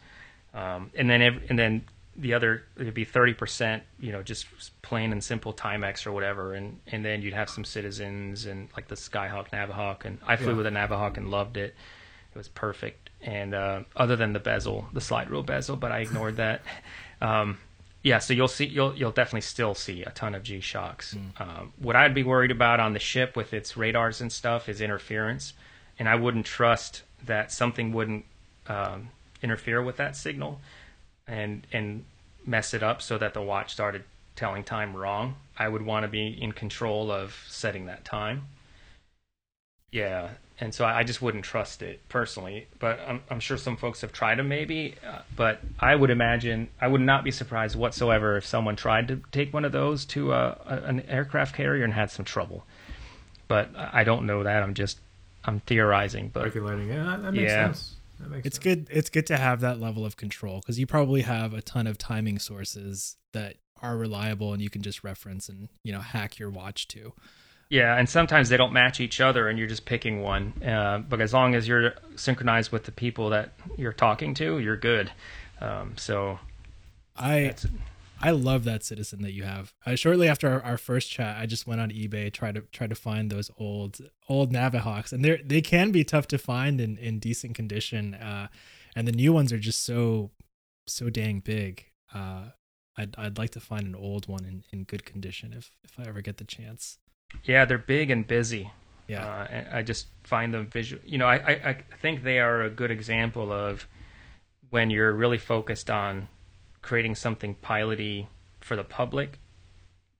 Um, and then every, and then the other it'd be 30% you know just plain and simple timex or whatever. And and then you'd have some citizens and like the skyhawk Navihawk and i flew yeah. with a Navihawk and loved it. It was perfect. And uh, other than the bezel the slide rule bezel but i ignored that. Um, yeah so you'll see you'll you'll definitely still see a ton of g shocks mm. um, what i'd be worried about on the ship with its radars and stuff is interference and i wouldn't trust that something wouldn't um, interfere with that signal and and mess it up so that the watch started telling time wrong. I would want to be in control of setting that time. Yeah, and so I just wouldn't trust it personally. But I'm, I'm sure some folks have tried them, maybe. Uh, but I would imagine I would not be surprised whatsoever if someone tried to take one of those to uh, a, an aircraft carrier and had some trouble. But I don't know that. I'm just I'm theorizing. But Speculating. Yeah, that, that makes Yeah. sense. That makes It's sense. good. It's good to have that level of control because you probably have a ton of timing sources that are reliable and you can just reference and you know hack your watch to. Yeah, and sometimes they don't match each other, and you're just picking one. Uh, but as long as you're synchronized with the people that you're talking to, you're good. Um, so I I love that citizen that you have. Uh, shortly after our, our first chat, I just went on eBay try to try to find those old old Navihawks, and they they can be tough to find in in decent condition. Uh, and the new ones are just so so dang big. Uh, I'd I'd like to find an old one in, in good condition if if I ever get the chance. Yeah, they're big and busy. Yeah. Uh, and I just find them visual. You know, I, I, I think they are a good example of when you're really focused on creating something piloty for the public,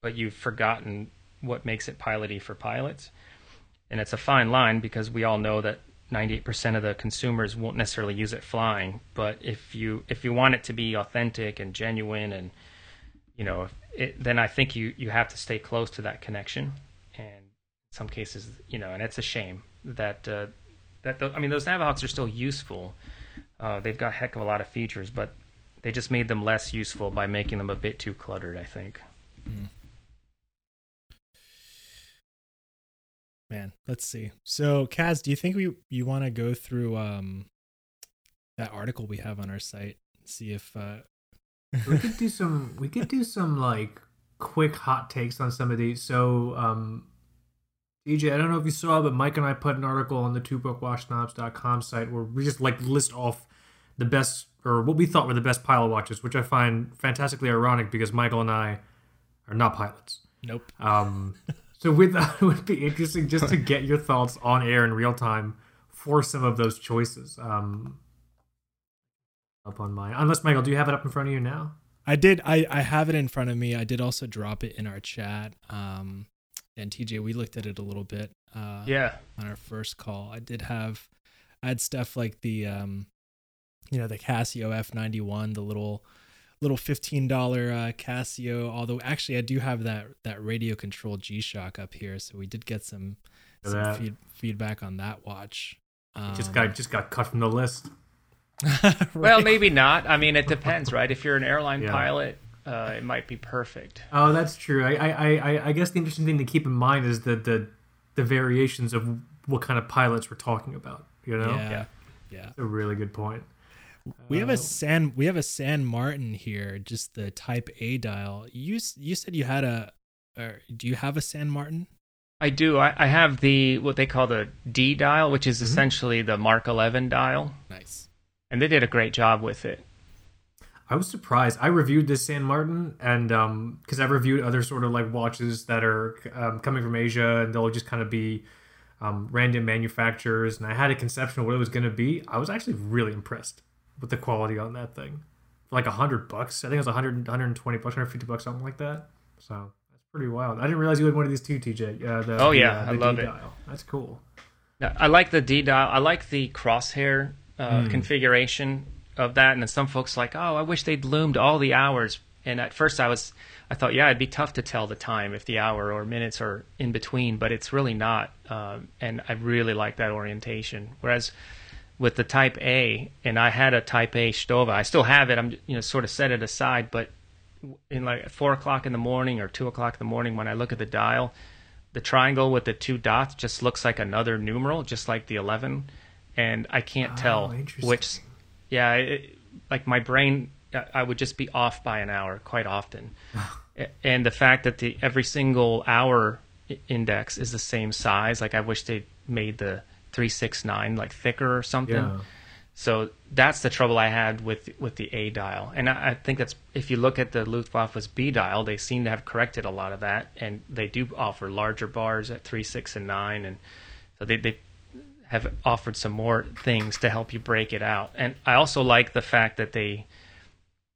but you've forgotten what makes it piloty for pilots. And it's a fine line because we all know that 98% of the consumers won't necessarily use it flying. But if you if you want it to be authentic and genuine, and you know, it, then I think you you have to stay close to that connection. And in some cases, you know, and it's a shame that uh, that tho- I mean those Navihawks are still useful. Uh, they've got a heck of a lot of features, but they just made them less useful by making them a bit too cluttered. I think. Man, let's see. So, Kaz, do you think we you want to go through um that article we have on our site? See if uh we could do some we could do some like quick hot takes on some of these so um tj i don't know if you saw but mike and i put an article on the two-broke-watch-snobs.com site where we just like list off the best or what we thought were the best pilot watches which i find fantastically ironic because michael and i are not pilots nope. um so with that it would be interesting just to get your thoughts on air in real time for some of those choices um up on mine unless michael do you have it up in front of you now I did I I have it in front of me. I did also drop it in our chat. Um and TJ, we looked at it a little bit uh Yeah. on our first call. I did have I had stuff like the um you know, the Casio F91, the little little $15 uh Casio, although actually I do have that that radio control G-Shock up here, so we did get some some feed, feedback on that watch. Um, just got just got cut from the list. Well, maybe not. I mean, it depends, right? If you're an airline Yeah. pilot, uh, it might be perfect. Oh, that's true. I, I, I, I guess the interesting thing to keep in mind is the the, the variations of what kind of pilots we're talking about. You know, yeah, Yeah. yeah. a really good point. We have Uh, a San we have a San Martin here, just the Type A dial. You you said you had a, or do you have a San Martin? I do. I, I have the what they call the D dial, which is essentially the Mark 11 dial, Nice. and they did a great job with it. I was surprised. I reviewed this San Martin, and um, because I've reviewed other sort of like watches that are um, coming from Asia, and they'll just kind of be um, random manufacturers, and I had a conception of what it was going to be. I was actually really impressed with the quality on that thing. For like a hundred bucks, I think it was 100, 120 bucks, 150 bucks, something like that. So that's pretty wild. I didn't realize you had one of these too, TJ. Uh, the, Oh, the, yeah, uh, I the love it. D-dial. That's cool. I like the D dial. I like the crosshair uh, configuration of that. And then some folks like, oh, I wish they'd loomed all the hours. And at first, I was, I thought, yeah, it'd be tough to tell the time if the hour or minutes are in between, but it's really not. Um, and I really like that orientation. Whereas with the Type A, and I had a Type A Stowa, I still have it. I'm, you know, sort of set it aside, but in like four o'clock in the morning or two o'clock in the morning, when I look at the dial, the triangle with the two dots just looks like another numeral, just like the 11. And I can't tell Oh, interesting. which, yeah, it, like my brain, I- would just be off by an hour quite often. And the fact that the every single hour index is the same size, like I wish they made the 369 like thicker or something. Yeah. So that's the trouble I had with with the A dial, and I, I think that's if you look at the Luftwaffe's B dial, they seem to have corrected a lot of that, and they do offer larger bars at three, six, and nine, and so they they have offered some more things to help you break it out. And I also like the fact that they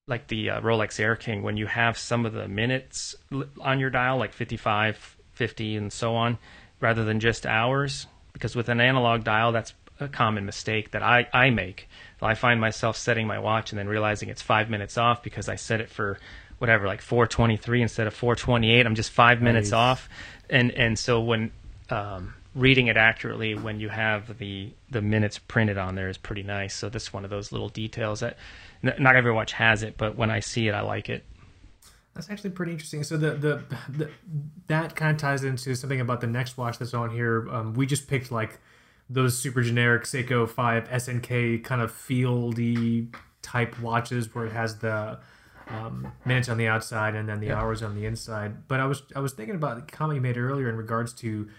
like the uh, Rolex Air King when you have some of the minutes on your dial, like 55, 50, and so on, rather than just hours. because with an analog dial, that's a common mistake that I, I make. I find myself setting my watch and then realizing it's five minutes off because I set it for whatever, like 423 instead of 428. I'm just five minutes Nice. off. And, and so when, um, reading it accurately when you have the, the minutes printed on there is pretty nice. So this is one of those little details that n- not every watch has it, but when I see it, I like it. That's actually pretty interesting. So the, the the that kind of ties into something about the next watch that's on here. Um, we just picked like those super generic Seiko Five SNK kind of fieldy type watches where it has the um, minutes on the outside and then the hours on the inside. But I was I was thinking about the comment you made earlier in regards to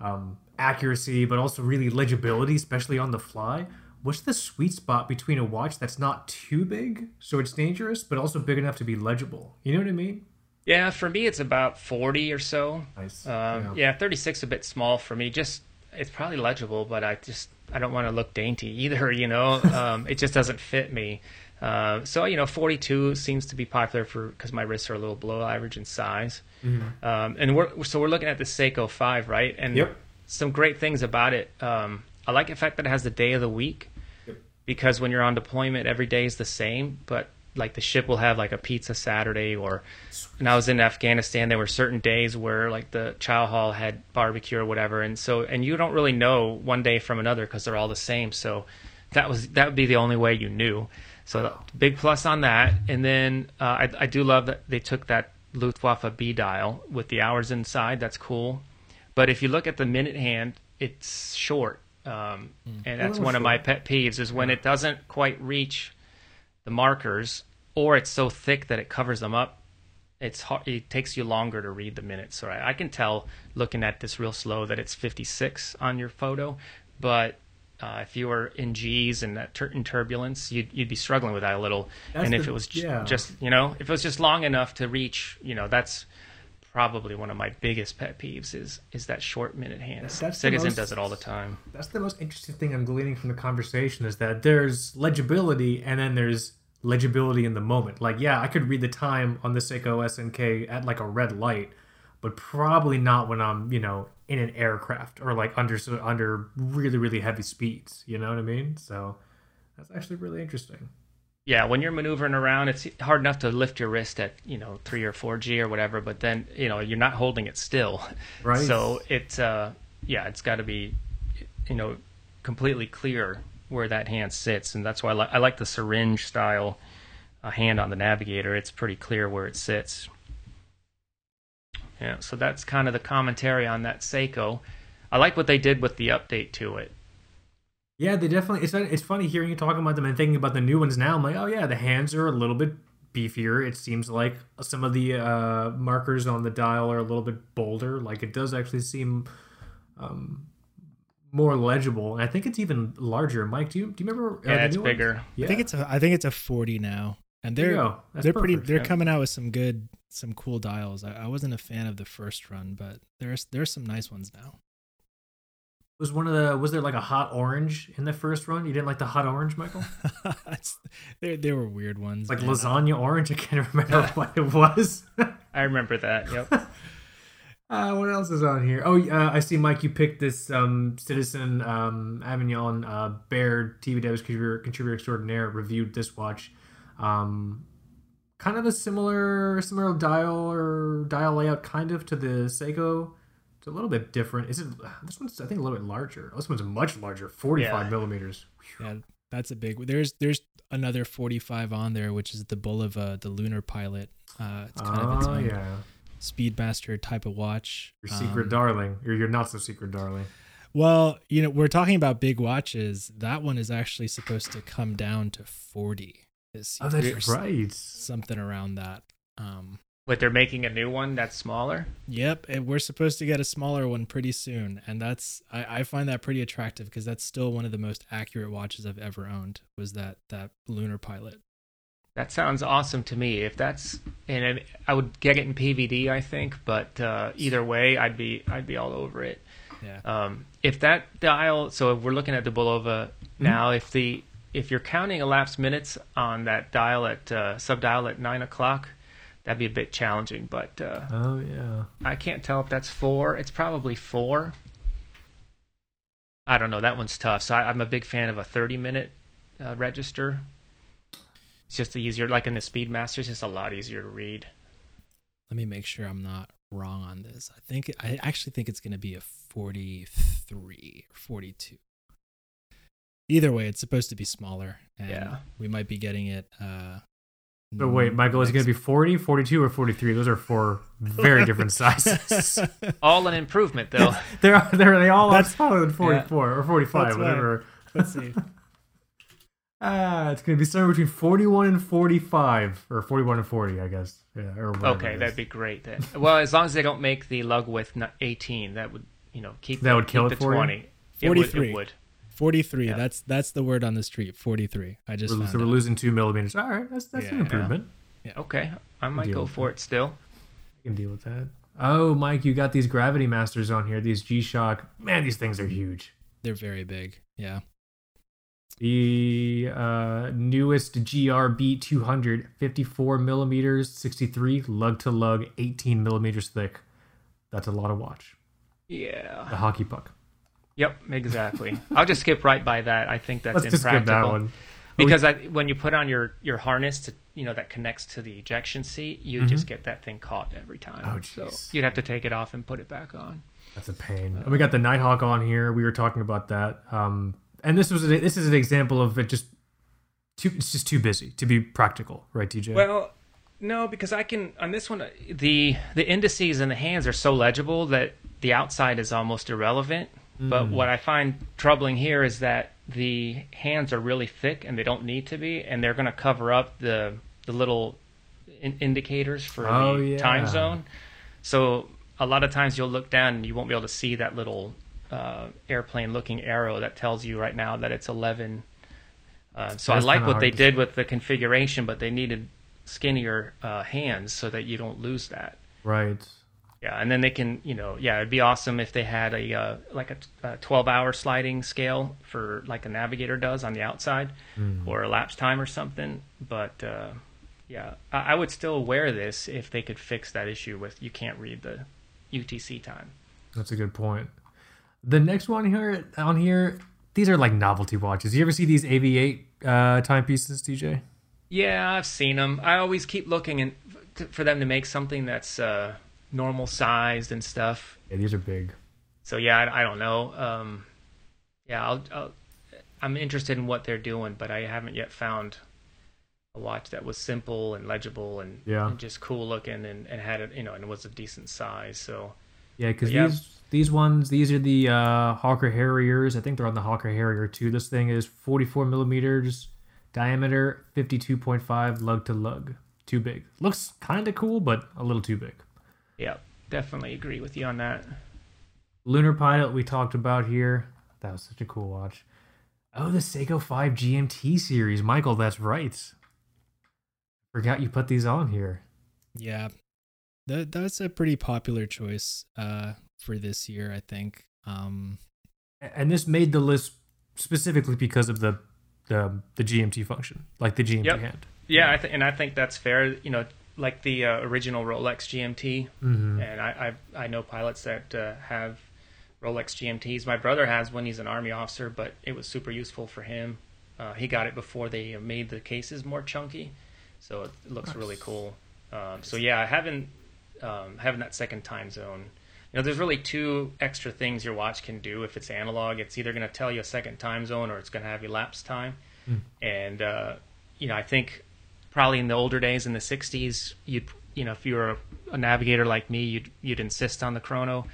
um, accuracy, but also really legibility, especially on the fly. What's the sweet spot between a watch that's not too big, so it's dangerous, but also big enough to be legible? You know what I mean? Yeah, for me, it's about 40 or so. Nice. Um, yeah. 36 a bit small for me. Just it's probably legible, but I just I don't want to look dainty either. You know, um, it just doesn't fit me. Uh, so you know, 42 seems to be popular for because my wrists are a little below average in size. Um, and we're so we're looking at the Seiko Five, right? And Yep. Some great things about it. Um, I like the fact that it has the day of the week because when you're on deployment, every day is the same, but like the ship will have like a pizza Saturday or when I was in Afghanistan, there were certain days where like the chow hall had barbecue or whatever. And so, and you don't really know one day from another because they're all the same. So that was, that would be the only way you knew. So big plus on that. And then uh, I, I do love that they took that Luftwaffe B dial with the hours inside. That's cool. But if you look at the minute hand, it's short. Um, and that's little one of my pet peeves is when it doesn't quite reach the markers or it's so thick that it covers them up it's hard, it takes you longer to read the minutes. So I, I can tell looking at this real slow that it's 56 on your photo. But uh, if you were in G's and that tur- in turbulence you'd, you'd be struggling with that a little. That's and if the- it was j- yeah. just you know if it was just long enough to reach you know that's probably one of my biggest pet peeves is is that short minute hand That's most- does it all the time That's the most interesting thing I'm gleaning from the conversation is that there's legibility and then there's legibility in the moment. Like, yeah, I could read the time on the Seiko SNK at like a red light, but probably not when I'm, you know, in an aircraft or like under under really really heavy speeds. You know what I mean? So that's actually really interesting. Yeah, when you're maneuvering around, it's hard enough to lift your wrist at you know three or four G or whatever, but then you know you're not holding it still. Right. So it's uh, yeah, it's got to be you know completely clear where that hand sits, and that's why I, li- I like the syringe style uh, hand on the navigator. It's pretty clear where it sits. Yeah, so that's kind of the commentary on that Seiko. I like what they did with the update to it. Yeah, they definitely. It's it's funny hearing you talking about them and thinking about the new ones now. I'm like, oh yeah, the hands are a little bit beefier. It seems like some of the uh, markers on the dial are a little bit bolder. Like it does actually seem um, more legible. And I think it's even larger. Mike, do you do you remember? uh, Yeah, the it's new bigger. Yeah. I think it's a I think it's a 40 now. And they're they're pretty they're yeah. coming out with some good some cool dials. I, I wasn't a fan of the first run, but there's there's some nice ones now. Was one of the was there like a hot orange in the first run? You didn't like the hot orange, Michael? They they were weird ones. Like man. lasagna orange. I can't remember what it was. I remember that. Yep. Uh, what else is on here? Oh, uh, I see, Mike. You picked this um, Citizen um, Avion uh, Baird TV Devs contributor, contributor extraordinaire reviewed this watch. Um, kind of a similar similar dial or dial layout, kind of to the Seiko. It's a little bit different. Is it? This one's I think a little bit larger. This one's much larger, forty five Yeah. millimeters. Yeah, that's a big. There's there's another 45 on there, which is the Bulova, the lunar pilot. Uh, it's kind of its Oh own yeah, Speedmaster type of watch. your secret Um, darling, or your not so secret darling. Well, you know, we're talking about big watches. That one is actually supposed to come down to 40 this Oh, that's right. Something around that. Um, But they're making a new one that's smaller. Yep, and we're supposed to get a smaller one pretty soon, and that's I, I find that pretty attractive because that's still one of the most accurate watches I've ever owned. Was that that lunar pilot? That sounds awesome to me. If that's and I would get it in PVD, I think. But uh, either way, I'd be I'd be all over it. Yeah, Um, if that dial, so if we're looking at the Bulova now, if the if you're counting elapsed minutes on that dial at uh, sub dial at nine o'clock, that'd be a bit challenging. But uh, Oh yeah. I can't tell if that's four. It's probably four. I don't know. That one's tough. So I, I'm a big fan of a 30 minute uh, register. It's just easier. Like in the Speedmaster, it's just a lot easier to read. Let me make sure I'm not wrong on this. I think I actually think it's going to be a 43 or 42. Either way, it's supposed to be smaller, and Yeah. we might be getting it. Uh, So wait, Michael, is it going to be 40, 42, or 43? Those are four very different sizes. All an improvement, though. they're, they're, they all are That's- smaller than 44 or 45, That's why. whatever. Let's see. Ah, it's going to be somewhere between 41 and 45, or 41 and 40, I guess. Yeah, or okay, that'd be great then. Well, as long as they don't make the lug width 18, that would you know keep That would keep kill the it for you? 20. It would, 43. it would. 43. Yeah. That's that's the word on the street. 43. I just We're, found so we're out. losing two millimeters. All right, that's, that's an improvement. Yeah. improvement. Okay, I might go with for it still. I can deal with that. Oh, Mike, you got these Gravity Masters on here, these G Shock. Man, these things are huge. They're very big. Yeah. The uh, newest GRB 200, 54 millimeters, 63 lug to lug, 18 millimeters thick. That's a lot of watch. Yeah. The hockey puck. Yep. Exactly. I'll just skip right by that. I think that's Let's just skip impractical. that one. because I, when you put on your your harness to you know that connects to the ejection seat, you just get that thing caught every time. Oh, so you'd have to take it off and put it back on. That's a pain. And we got the Nighthawk on here. We were talking about that. Um, and this was a, this is an example of it just too. It's just too busy to be practical, right, TJ? Well, no, because I can on this one the the indices and the hands are so legible that the outside is almost irrelevant. But what I find troubling here is that the hands are really thick and they don't need to be, and they're going to cover up the the little in- indicators for Oh, the yeah. time zone. So a lot of times you'll look down and you won't be able to see that little uh, airplane looking arrow that tells you right now that it's 11. Uh, so That's I like what they did with the configuration, but they needed skinnier uh, hands so that you don't lose that. right. Yeah, and then they can, you know, yeah, it'd be awesome if they had a uh, like a, a 12-hour sliding scale for like a navigator does on the outside, or a lapse time or something. But uh, yeah, I, I would still wear this if they could fix that issue with you can't read the UTC time. That's a good point. The next one here on here, these are like novelty watches. You ever see these AVI-8 uh, timepieces, TJ? Yeah, I've seen them. I always keep looking and for them to make something that's uh, normal sized and stuff. Yeah, these are big. So yeah, I, I don't know. Um, yeah, I'll, I'll, I'm interested in what they're doing, but I haven't yet found a watch that was simple and legible and, Yeah. and just cool looking and, and had it, you know, and was a decent size. So Yeah, because Yeah. these these ones, these are the uh, Hawker Harriers. I think they're on the Hawker Harrier too. This thing is 44 millimeters diameter, 52.5 lug to lug. Too big. Looks kind of cool, but a little too big. Yeah, definitely agree with you on that. Lunar Pilot we talked about here. That was such a cool watch. Oh, the Seiko 5 GMT series. Michael, that's right. Forgot you put these on here. Yeah. That that's a pretty popular choice uh for this year, I think. Um And this made the list specifically because of the the, the GMT function, like the GMT Yep. hand. Yeah, I th- and I think that's fair. You know, like the uh, original Rolex GMT, Mm-hmm. and I, I I know pilots that uh, have Rolex GMTs. My brother has one; he's an army officer, but it was super useful for him. Uh, he got it before they made the cases more chunky, so it, looks really cool. Um, so yeah, having um, having that second time zone. You know, there's really two extra things your watch can do. If it's analog, it's either going to tell you a second time zone or it's going to have elapsed time. And uh, you know, I think probably in the older days in the 60s you'd you know if you were a, navigator like me you'd you'd insist on the chrono.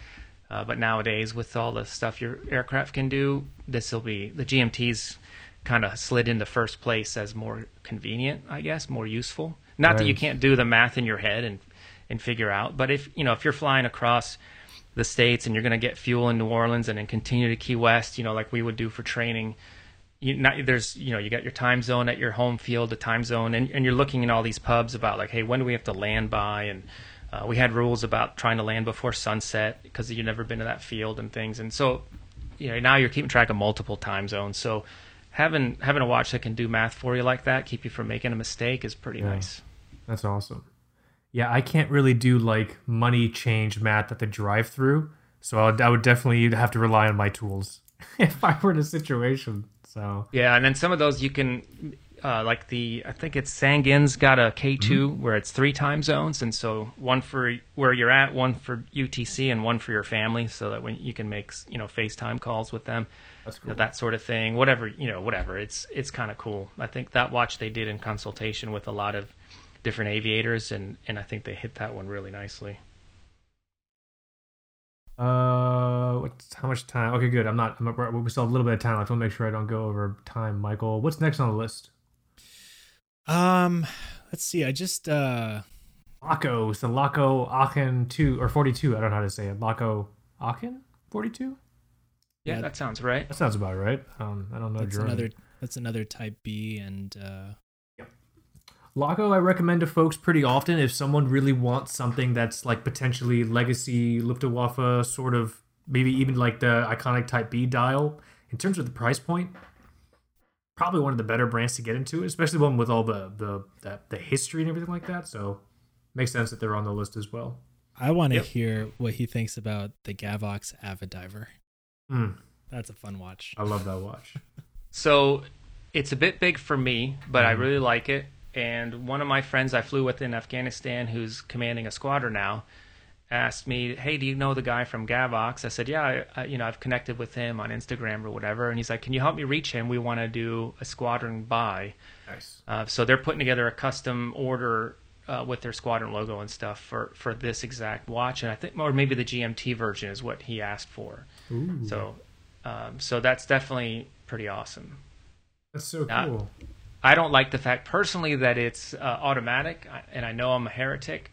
Uh, but nowadays with all the stuff your aircraft can do this will be the gmt's kind of slid into first place as more convenient i guess more useful. Not that you can't do the math in your head and and figure out but if you know if you're flying across the states and you're going to get fuel in new orleans and then continue to key west you know like we would do for training you not there's you know you got your time zone at your home field the time zone and, and you're looking in all these pubs about like hey when do we have to land by and uh, we had rules about trying to land before sunset because you've never been to that field and things and so you know now you're keeping track of multiple time zones so having having a watch that can do math for you like that keep you from making a mistake is pretty Yeah. nice That's awesome. Yeah, I can't really do like money change math at the drive through, so I would, I would definitely have to rely on my tools if I were in a situation. So Yeah, and then some of those you can, uh, like the I think it's Sangin's got a K 2 Mm-hmm. where it's three time zones, and so one for where you're at, one for UTC, and one for your family, so that when you can make you know FaceTime calls with them, that's you know, that sort of thing. Whatever you know, whatever. It's it's kind of cool. I think that watch they did in consultation with a lot of different aviators, and and I think they hit that one really nicely. Uh, what's how much time? Okay, good. I'm not. I'm, we still have a little bit of time left. I want to make sure I don't go over time. Michael, what's next on the list? Um, let's see. I just uh, Laco. It's the Laco Aachen two or forty two. I don't know how to say it. Laco Aachen forty two. Yeah, Yeah. that sounds right. That sounds about right. Um, I don't know that's German. another that's another Type B, and uh, Laco, I recommend to folks pretty often if someone really wants something that's like potentially legacy Luftwaffe sort of maybe even like the iconic Type B dial. In terms of the price point, probably one of the better brands to get into, especially one with all the the the, the history and everything like that. So makes sense that they're on the list as well. I want to Yep. hear what he thinks about the Gavox Avadiver. Mm, That's a fun watch. I love that watch. So it's a bit big for me, but I Mhm. really like it. And one of my friends I flew with in Afghanistan, who's commanding a squadron now, asked me, "Hey, do you know the guy from Gavox?" I said, "Yeah, I, I, you know, I've connected with him on Instagram or whatever." And he's like, "Can you help me reach him? We want to do a squadron buy." Nice. Uh, so they're putting together a custom order uh, with their squadron logo and stuff for for this exact watch, and I think, or maybe the GMT version is what he asked for. Ooh, So, um, so that's definitely pretty awesome. that's so uh, cool. I don't like the fact personally that it's uh, automatic, and I know I'm a heretic,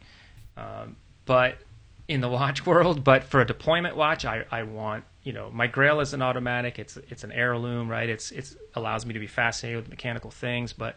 um, but in the watch world, but for a deployment watch, I, I want you know my Grail is an automatic. It's it's an heirloom, right? It's it's allows me to be fascinated with mechanical things, but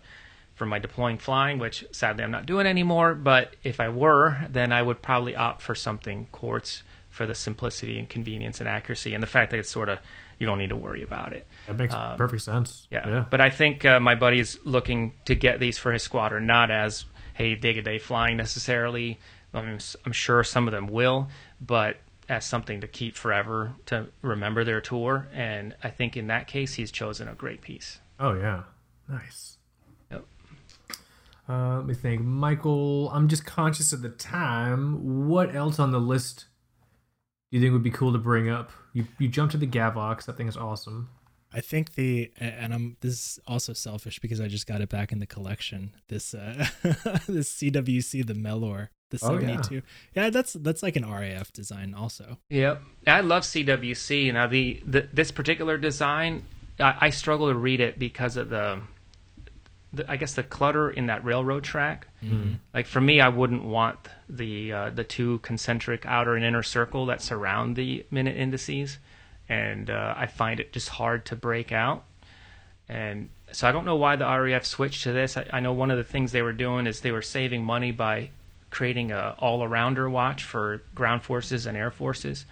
for my deploying flying, which sadly I'm not doing anymore, but if I were, then I would probably opt for something quartz for the simplicity and convenience and accuracy, and the fact that it's sort of you don't need to worry about it. That makes um, perfect sense. Yeah. yeah. But I think uh, my buddy's looking to get these for his squadron, not as, hey, day to day flying necessarily. I mean, s- I'm sure some of them will, but as something to keep forever to remember their tour. And I think in that case, he's chosen a great piece. Oh yeah, nice. Yep. Uh, let me think, Michael. I'm just conscious of the time. What else on the list you think would be cool to bring up? You you jumped to the Gavox. That thing is awesome. I think the and I'm this is also selfish because I just got it back in the collection. This uh this CWC the Melor the Oh, yeah. 72. yeah. that's that's like an RAF design also. Yep. I love CWC. Now, the, the this particular design, I, I struggle to read it because of the, the, I guess, the clutter in that railroad track. Like for me, I wouldn't want the uh, the two concentric outer and inner circle that surround the minute indices, and uh, I find it just hard to break out. And so I don't know why the RAF switched to this. I, I know one of the things they were doing is they were saving money by creating a all-arounder watch for ground forces and air forces,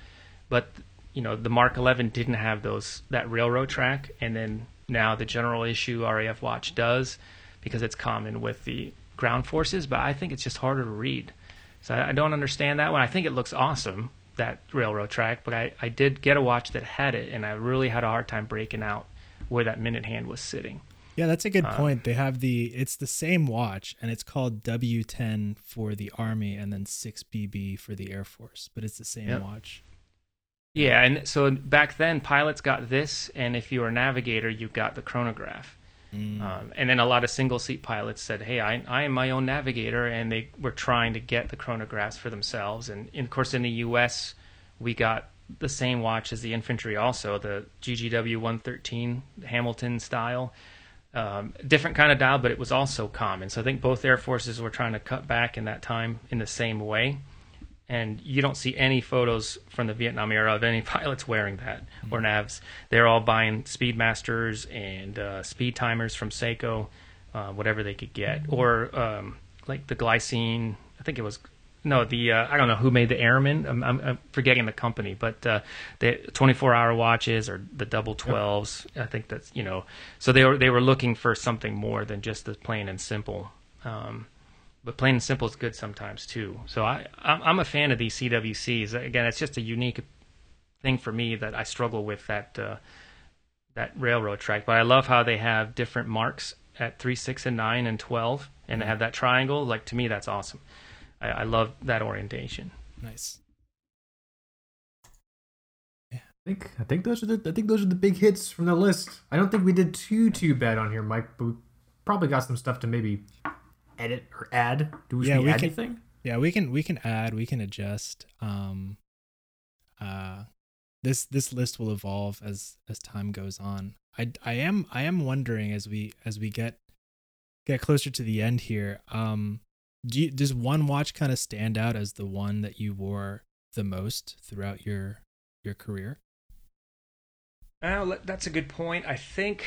but you know the Mark 11 didn't have those that railroad track, and then now the general issue RAF watch does because it's common with the ground forces. But I think it's just harder to read, so I, I don't understand that one. I think it looks awesome that railroad track, but I, I did get a watch that had it, and I really had a hard time breaking out where that minute hand was sitting. Yeah, that's a good Uh, point. They have the it's the same watch and it's called W10 for the Army and then 6BB for the Air Force, but it's the same Yep. watch. Yeah, and so back then pilots got this, and if you were a navigator, you got the chronograph. Mm. Um, and then a lot of single seat pilots said, "Hey, I, I am my own navigator," and they were trying to get the chronographs for themselves. And, and of course, in the U.S., we got the same watch as the infantry, also the GGW 113 Hamilton style, um, different kind of dial, but it was also common. So I think both air forces were trying to cut back in that time in the same way. And you don't see any photos from the Vietnam era of any pilots wearing that or navs. They're all buying Speedmasters and uh, speed timers from Seiko, uh, whatever they could get, or um, like the Glycine. I think it was no the uh, I don't know who made the Airman. I'm, I'm, I'm forgetting the company, but uh, the 24 hour watches or the double 12s. I think that's you know. So they were they were looking for something more than just the plain and simple. Um, but plain and simple is good sometimes too. So I I'm I'm a fan of these CWCs. Again, it's just a unique thing for me that I struggle with that uh, that railroad track. But I love how they have different marks at three, six, and nine, and twelve, and they have that triangle. Like to me, that's awesome. I, I love that orientation. Nice. I think I think those are the I think those are the big hits from the list. I don't think we did too too bad on here, Mike. But we probably got some stuff to maybe edit or add. Do we, Yeah, we we add can- anything? Yeah, we can we can add, we can adjust. Um uh this this list will evolve as as time goes on. I I am I am wondering as we as we get get closer to the end here. Um do you, does one watch kind of stand out as the one that you wore the most throughout your your career? Well, that's a good point. I think,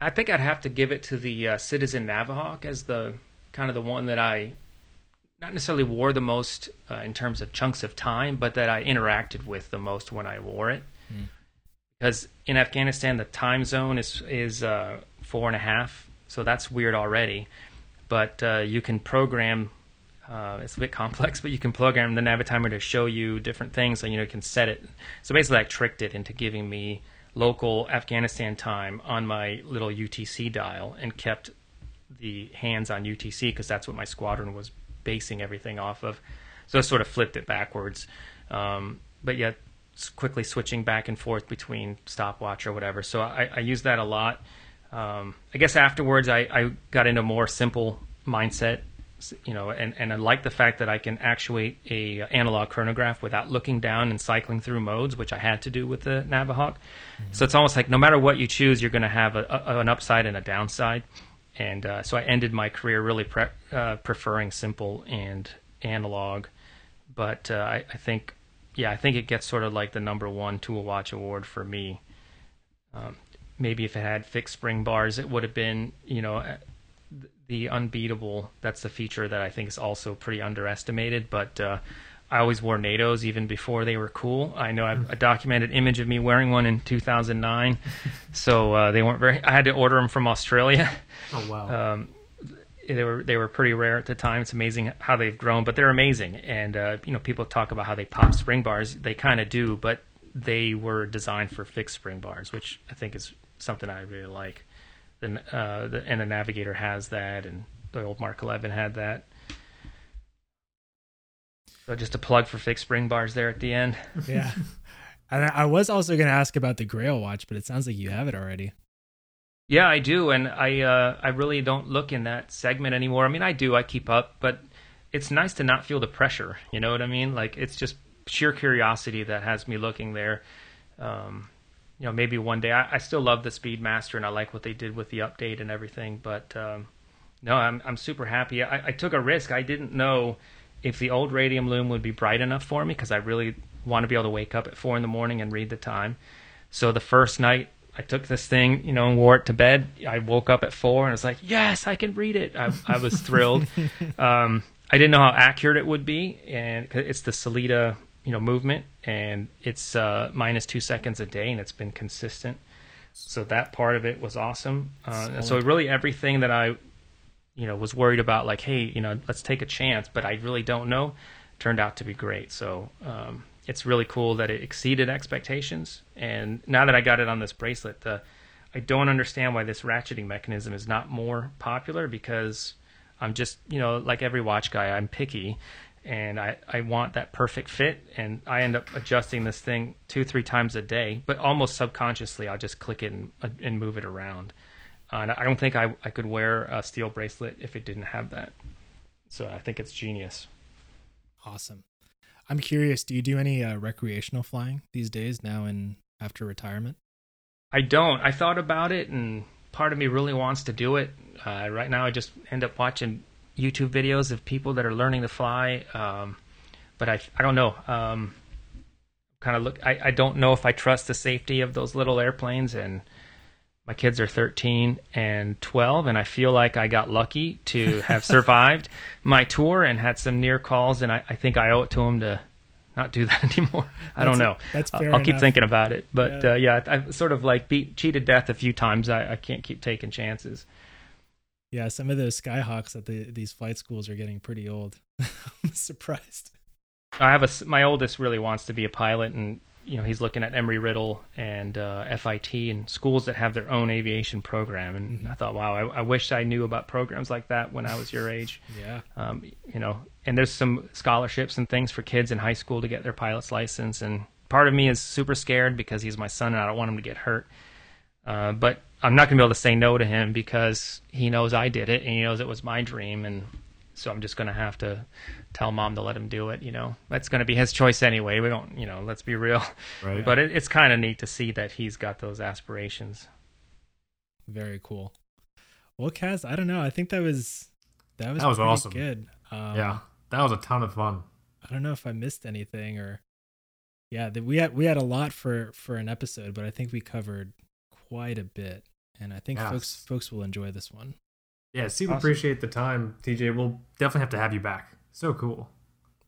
I think I'd have to give it to the uh, Citizen Navihawk as the kind of the one that I, not necessarily wore the most uh, in terms of chunks of time, but that I interacted with the most when I wore it. Hmm. Because in Afghanistan, the time zone is is uh, four and a half, so that's weird already. But uh, you can program. Uh, it's a bit complex, but you can program the Navitimer to show you different things, and you know you can set it. So basically, I tricked it into giving me local Afghanistan time on my little UTC dial, and kept the hands on UTC because that's what my squadron was basing everything off of. So I sort of flipped it backwards, um, but yet quickly switching back and forth between stopwatch or whatever. So I, I use that a lot. Um, I guess afterwards I, I got into a more simple mindset, you know, and, and I like the fact that I can actuate a analog chronograph without looking down and cycling through modes, which I had to do with the Navihawk. So it's almost like no matter what you choose, you're going to have a, a, an upside and a downside. And uh, so I ended my career really pre- uh, preferring simple and analog. But uh, I, I think, yeah, I think it gets sort of like the number one tool watch award for me. Um, maybe if it had fixed spring bars, it would have been, you know, the unbeatable. That's the feature that I think is also pretty underestimated. But uh, I always wore NATOs even before they were cool. I know I've a documented image of me wearing one in 2009. so uh, they weren't very. I had to order them from Australia. Oh wow. Um, they were they were pretty rare at the time. It's amazing how they've grown, but they're amazing. And uh, you know, people talk about how they pop spring bars. They kind of do, but they were designed for fixed spring bars, which I think is something I really like. The, uh, the and the Navigator has that, and the old Mark 11 had that. So just a plug for fixed spring bars there at the end. Yeah. and I I was also going to ask about the Grail watch, but it sounds like you have it already. Yeah, I do, and I uh, I really don't look in that segment anymore. I mean, I do, I keep up, but it's nice to not feel the pressure. You know what I mean? Like it's just sheer curiosity that has me looking there. Um, you know, maybe one day I, I still love the Speedmaster, and I like what they did with the update and everything. But um, no, I'm I'm super happy. I, I took a risk. I didn't know if the old radium loom would be bright enough for me because I really want to be able to wake up at four in the morning and read the time. So the first night I took this thing, you know, and wore it to bed. I woke up at four and I was like, yes, I can read it. I, I was thrilled. um, I didn't know how accurate it would be, and it's the Sellita, you know, movement, and it's uh, minus two seconds a day, and it's been consistent. So that part of it was awesome. Uh, so really everything that I, you know, was worried about, like, hey, you know, let's take a chance, but I really don't know, turned out to be great. So um, it's really cool that it exceeded expectations. And now that I got it on this bracelet, the, I don't understand why this ratcheting mechanism is not more popular because I'm just, you know, like every watch guy, I'm picky and I, I want that perfect fit. And I end up adjusting this thing two, three times a day, but almost subconsciously, I'll just click it and, and move it around. Uh, and I don't think I, I could wear a steel bracelet if it didn't have that. So I think it's genius. Awesome. I'm curious, do you do any uh, recreational flying these days now and after retirement? I don't. I thought about it, and part of me really wants to do it. Uh, right now, I just end up watching YouTube videos of people that are learning to fly. Um, but I, I don't know. Um, kind of look. I, I don't know if I trust the safety of those little airplanes. And my kids are 13 and 12, and I feel like I got lucky to have survived my tour and had some near calls. And I, I think I owe it to them to not do that anymore. I don't know. That's I'll- fair I'll keep thinking about it. But Yeah. uh, yeah, I've sort of like beat cheated death a few times. I, I can't keep taking chances. Yeah, some of those Skyhawks at the, these flight schools are getting pretty old. I'm surprised. I have a my oldest really wants to be a pilot, and you know he's looking at Embry Riddle and uh, FIT and schools that have their own aviation program. And Mm-hmm. I thought, wow, I, I wish I knew about programs like that when I was your age. Yeah. Um, you know, and there's some scholarships and things for kids in high school to get their pilot's license. And part of me is super scared because he's my son and I don't want him to get hurt. Uh, but I'm not going to be able to say no to him because he knows I did it and he knows it was my dream. And so I'm just going to have to tell mom to let him do it. You know, that's going to be his choice anyway. We don't, you know, let's be real. Right. But it, it's kind of neat to see that he's got those aspirations. Very cool. Well, Kaz, I don't know. I think that was that was That was pretty awesome. Good. Um, yeah, that was a ton of fun. I don't know if I missed anything or yeah, that we had we had a lot for for an episode, but I think we covered quite a bit, and I think Yes. folks folks will enjoy this one. Yeah, super Awesome. appreciate the time, TJ. We'll definitely have to have you back. So cool.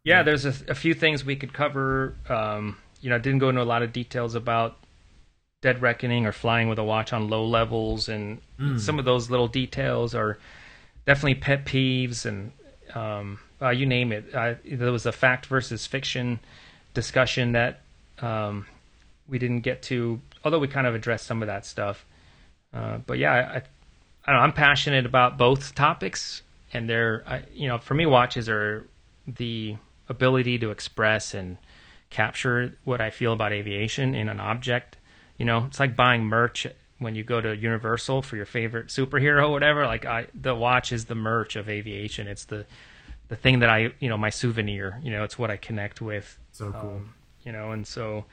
Yeah, Yeah. there's a, a few things we could cover. Um, you know, I didn't go into a lot of details about Dead Reckoning or flying with a watch on low levels, and Mm. some of those little details are definitely pet peeves, and um, uh, you name it. I, there was a fact versus fiction discussion that um, we didn't get to, although we kind of addressed some of that stuff. Uh, but yeah, I, I don't know, I'm passionate about both topics, and they're, I, you know, for me, watches are the ability to express and capture what I feel about aviation in an object. You know, it's like buying merch when you go to Universal for your favorite superhero or whatever. Like I, the watch is the merch of aviation. It's the the thing that I, you know, my souvenir. You know, it's what I connect with. So cool. Um, you know, and so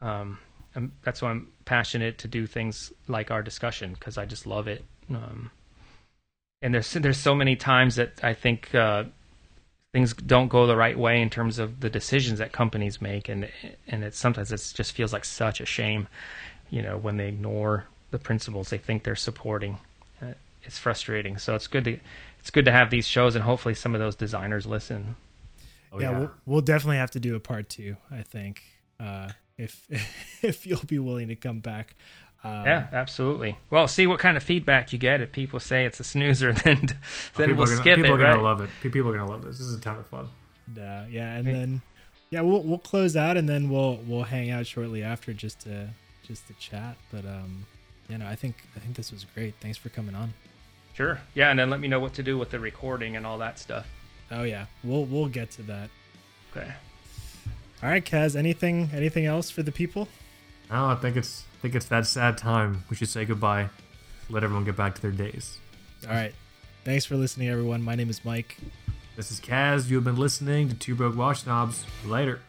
um, I'm, that's why I'm passionate to do things like our discussion because I just love it. Um, and there's there's so many times that I think uh, things don't go the right way in terms of the decisions that companies make, and and it sometimes it just feels like such a shame, you know, when they ignore the principles they think they're supporting. Uh, It's frustrating. So it's good to it's good to have these shows, and hopefully some of those designers listen. Oh, yeah, We'll, we'll definitely have to do a part two. I think uh, if if you'll be willing to come back. Um, Yeah, absolutely. Well, see what kind of feedback you get. If people say it's a snoozer, then then people we'll are gonna, skip people it. are gonna right? love it. People are gonna love this. This is a ton of fun. uh, yeah, and Hey. then yeah, we'll we'll close out and then we'll we'll hang out shortly after just to just to chat. But um, you know, I think I think this was great. Thanks for coming on. Sure. Yeah, and then let me know what to do with the recording and all that stuff. Oh yeah, we'll we'll get to that. Okay. All right, Kaz. Anything anything else for the people? No, I think it's I think it's that sad time. We should say goodbye. Let everyone get back to their days. All right. Thanks for listening, everyone. My name is Mike. This is Kaz. You have been listening to Two Broke Watch Snobs. Later.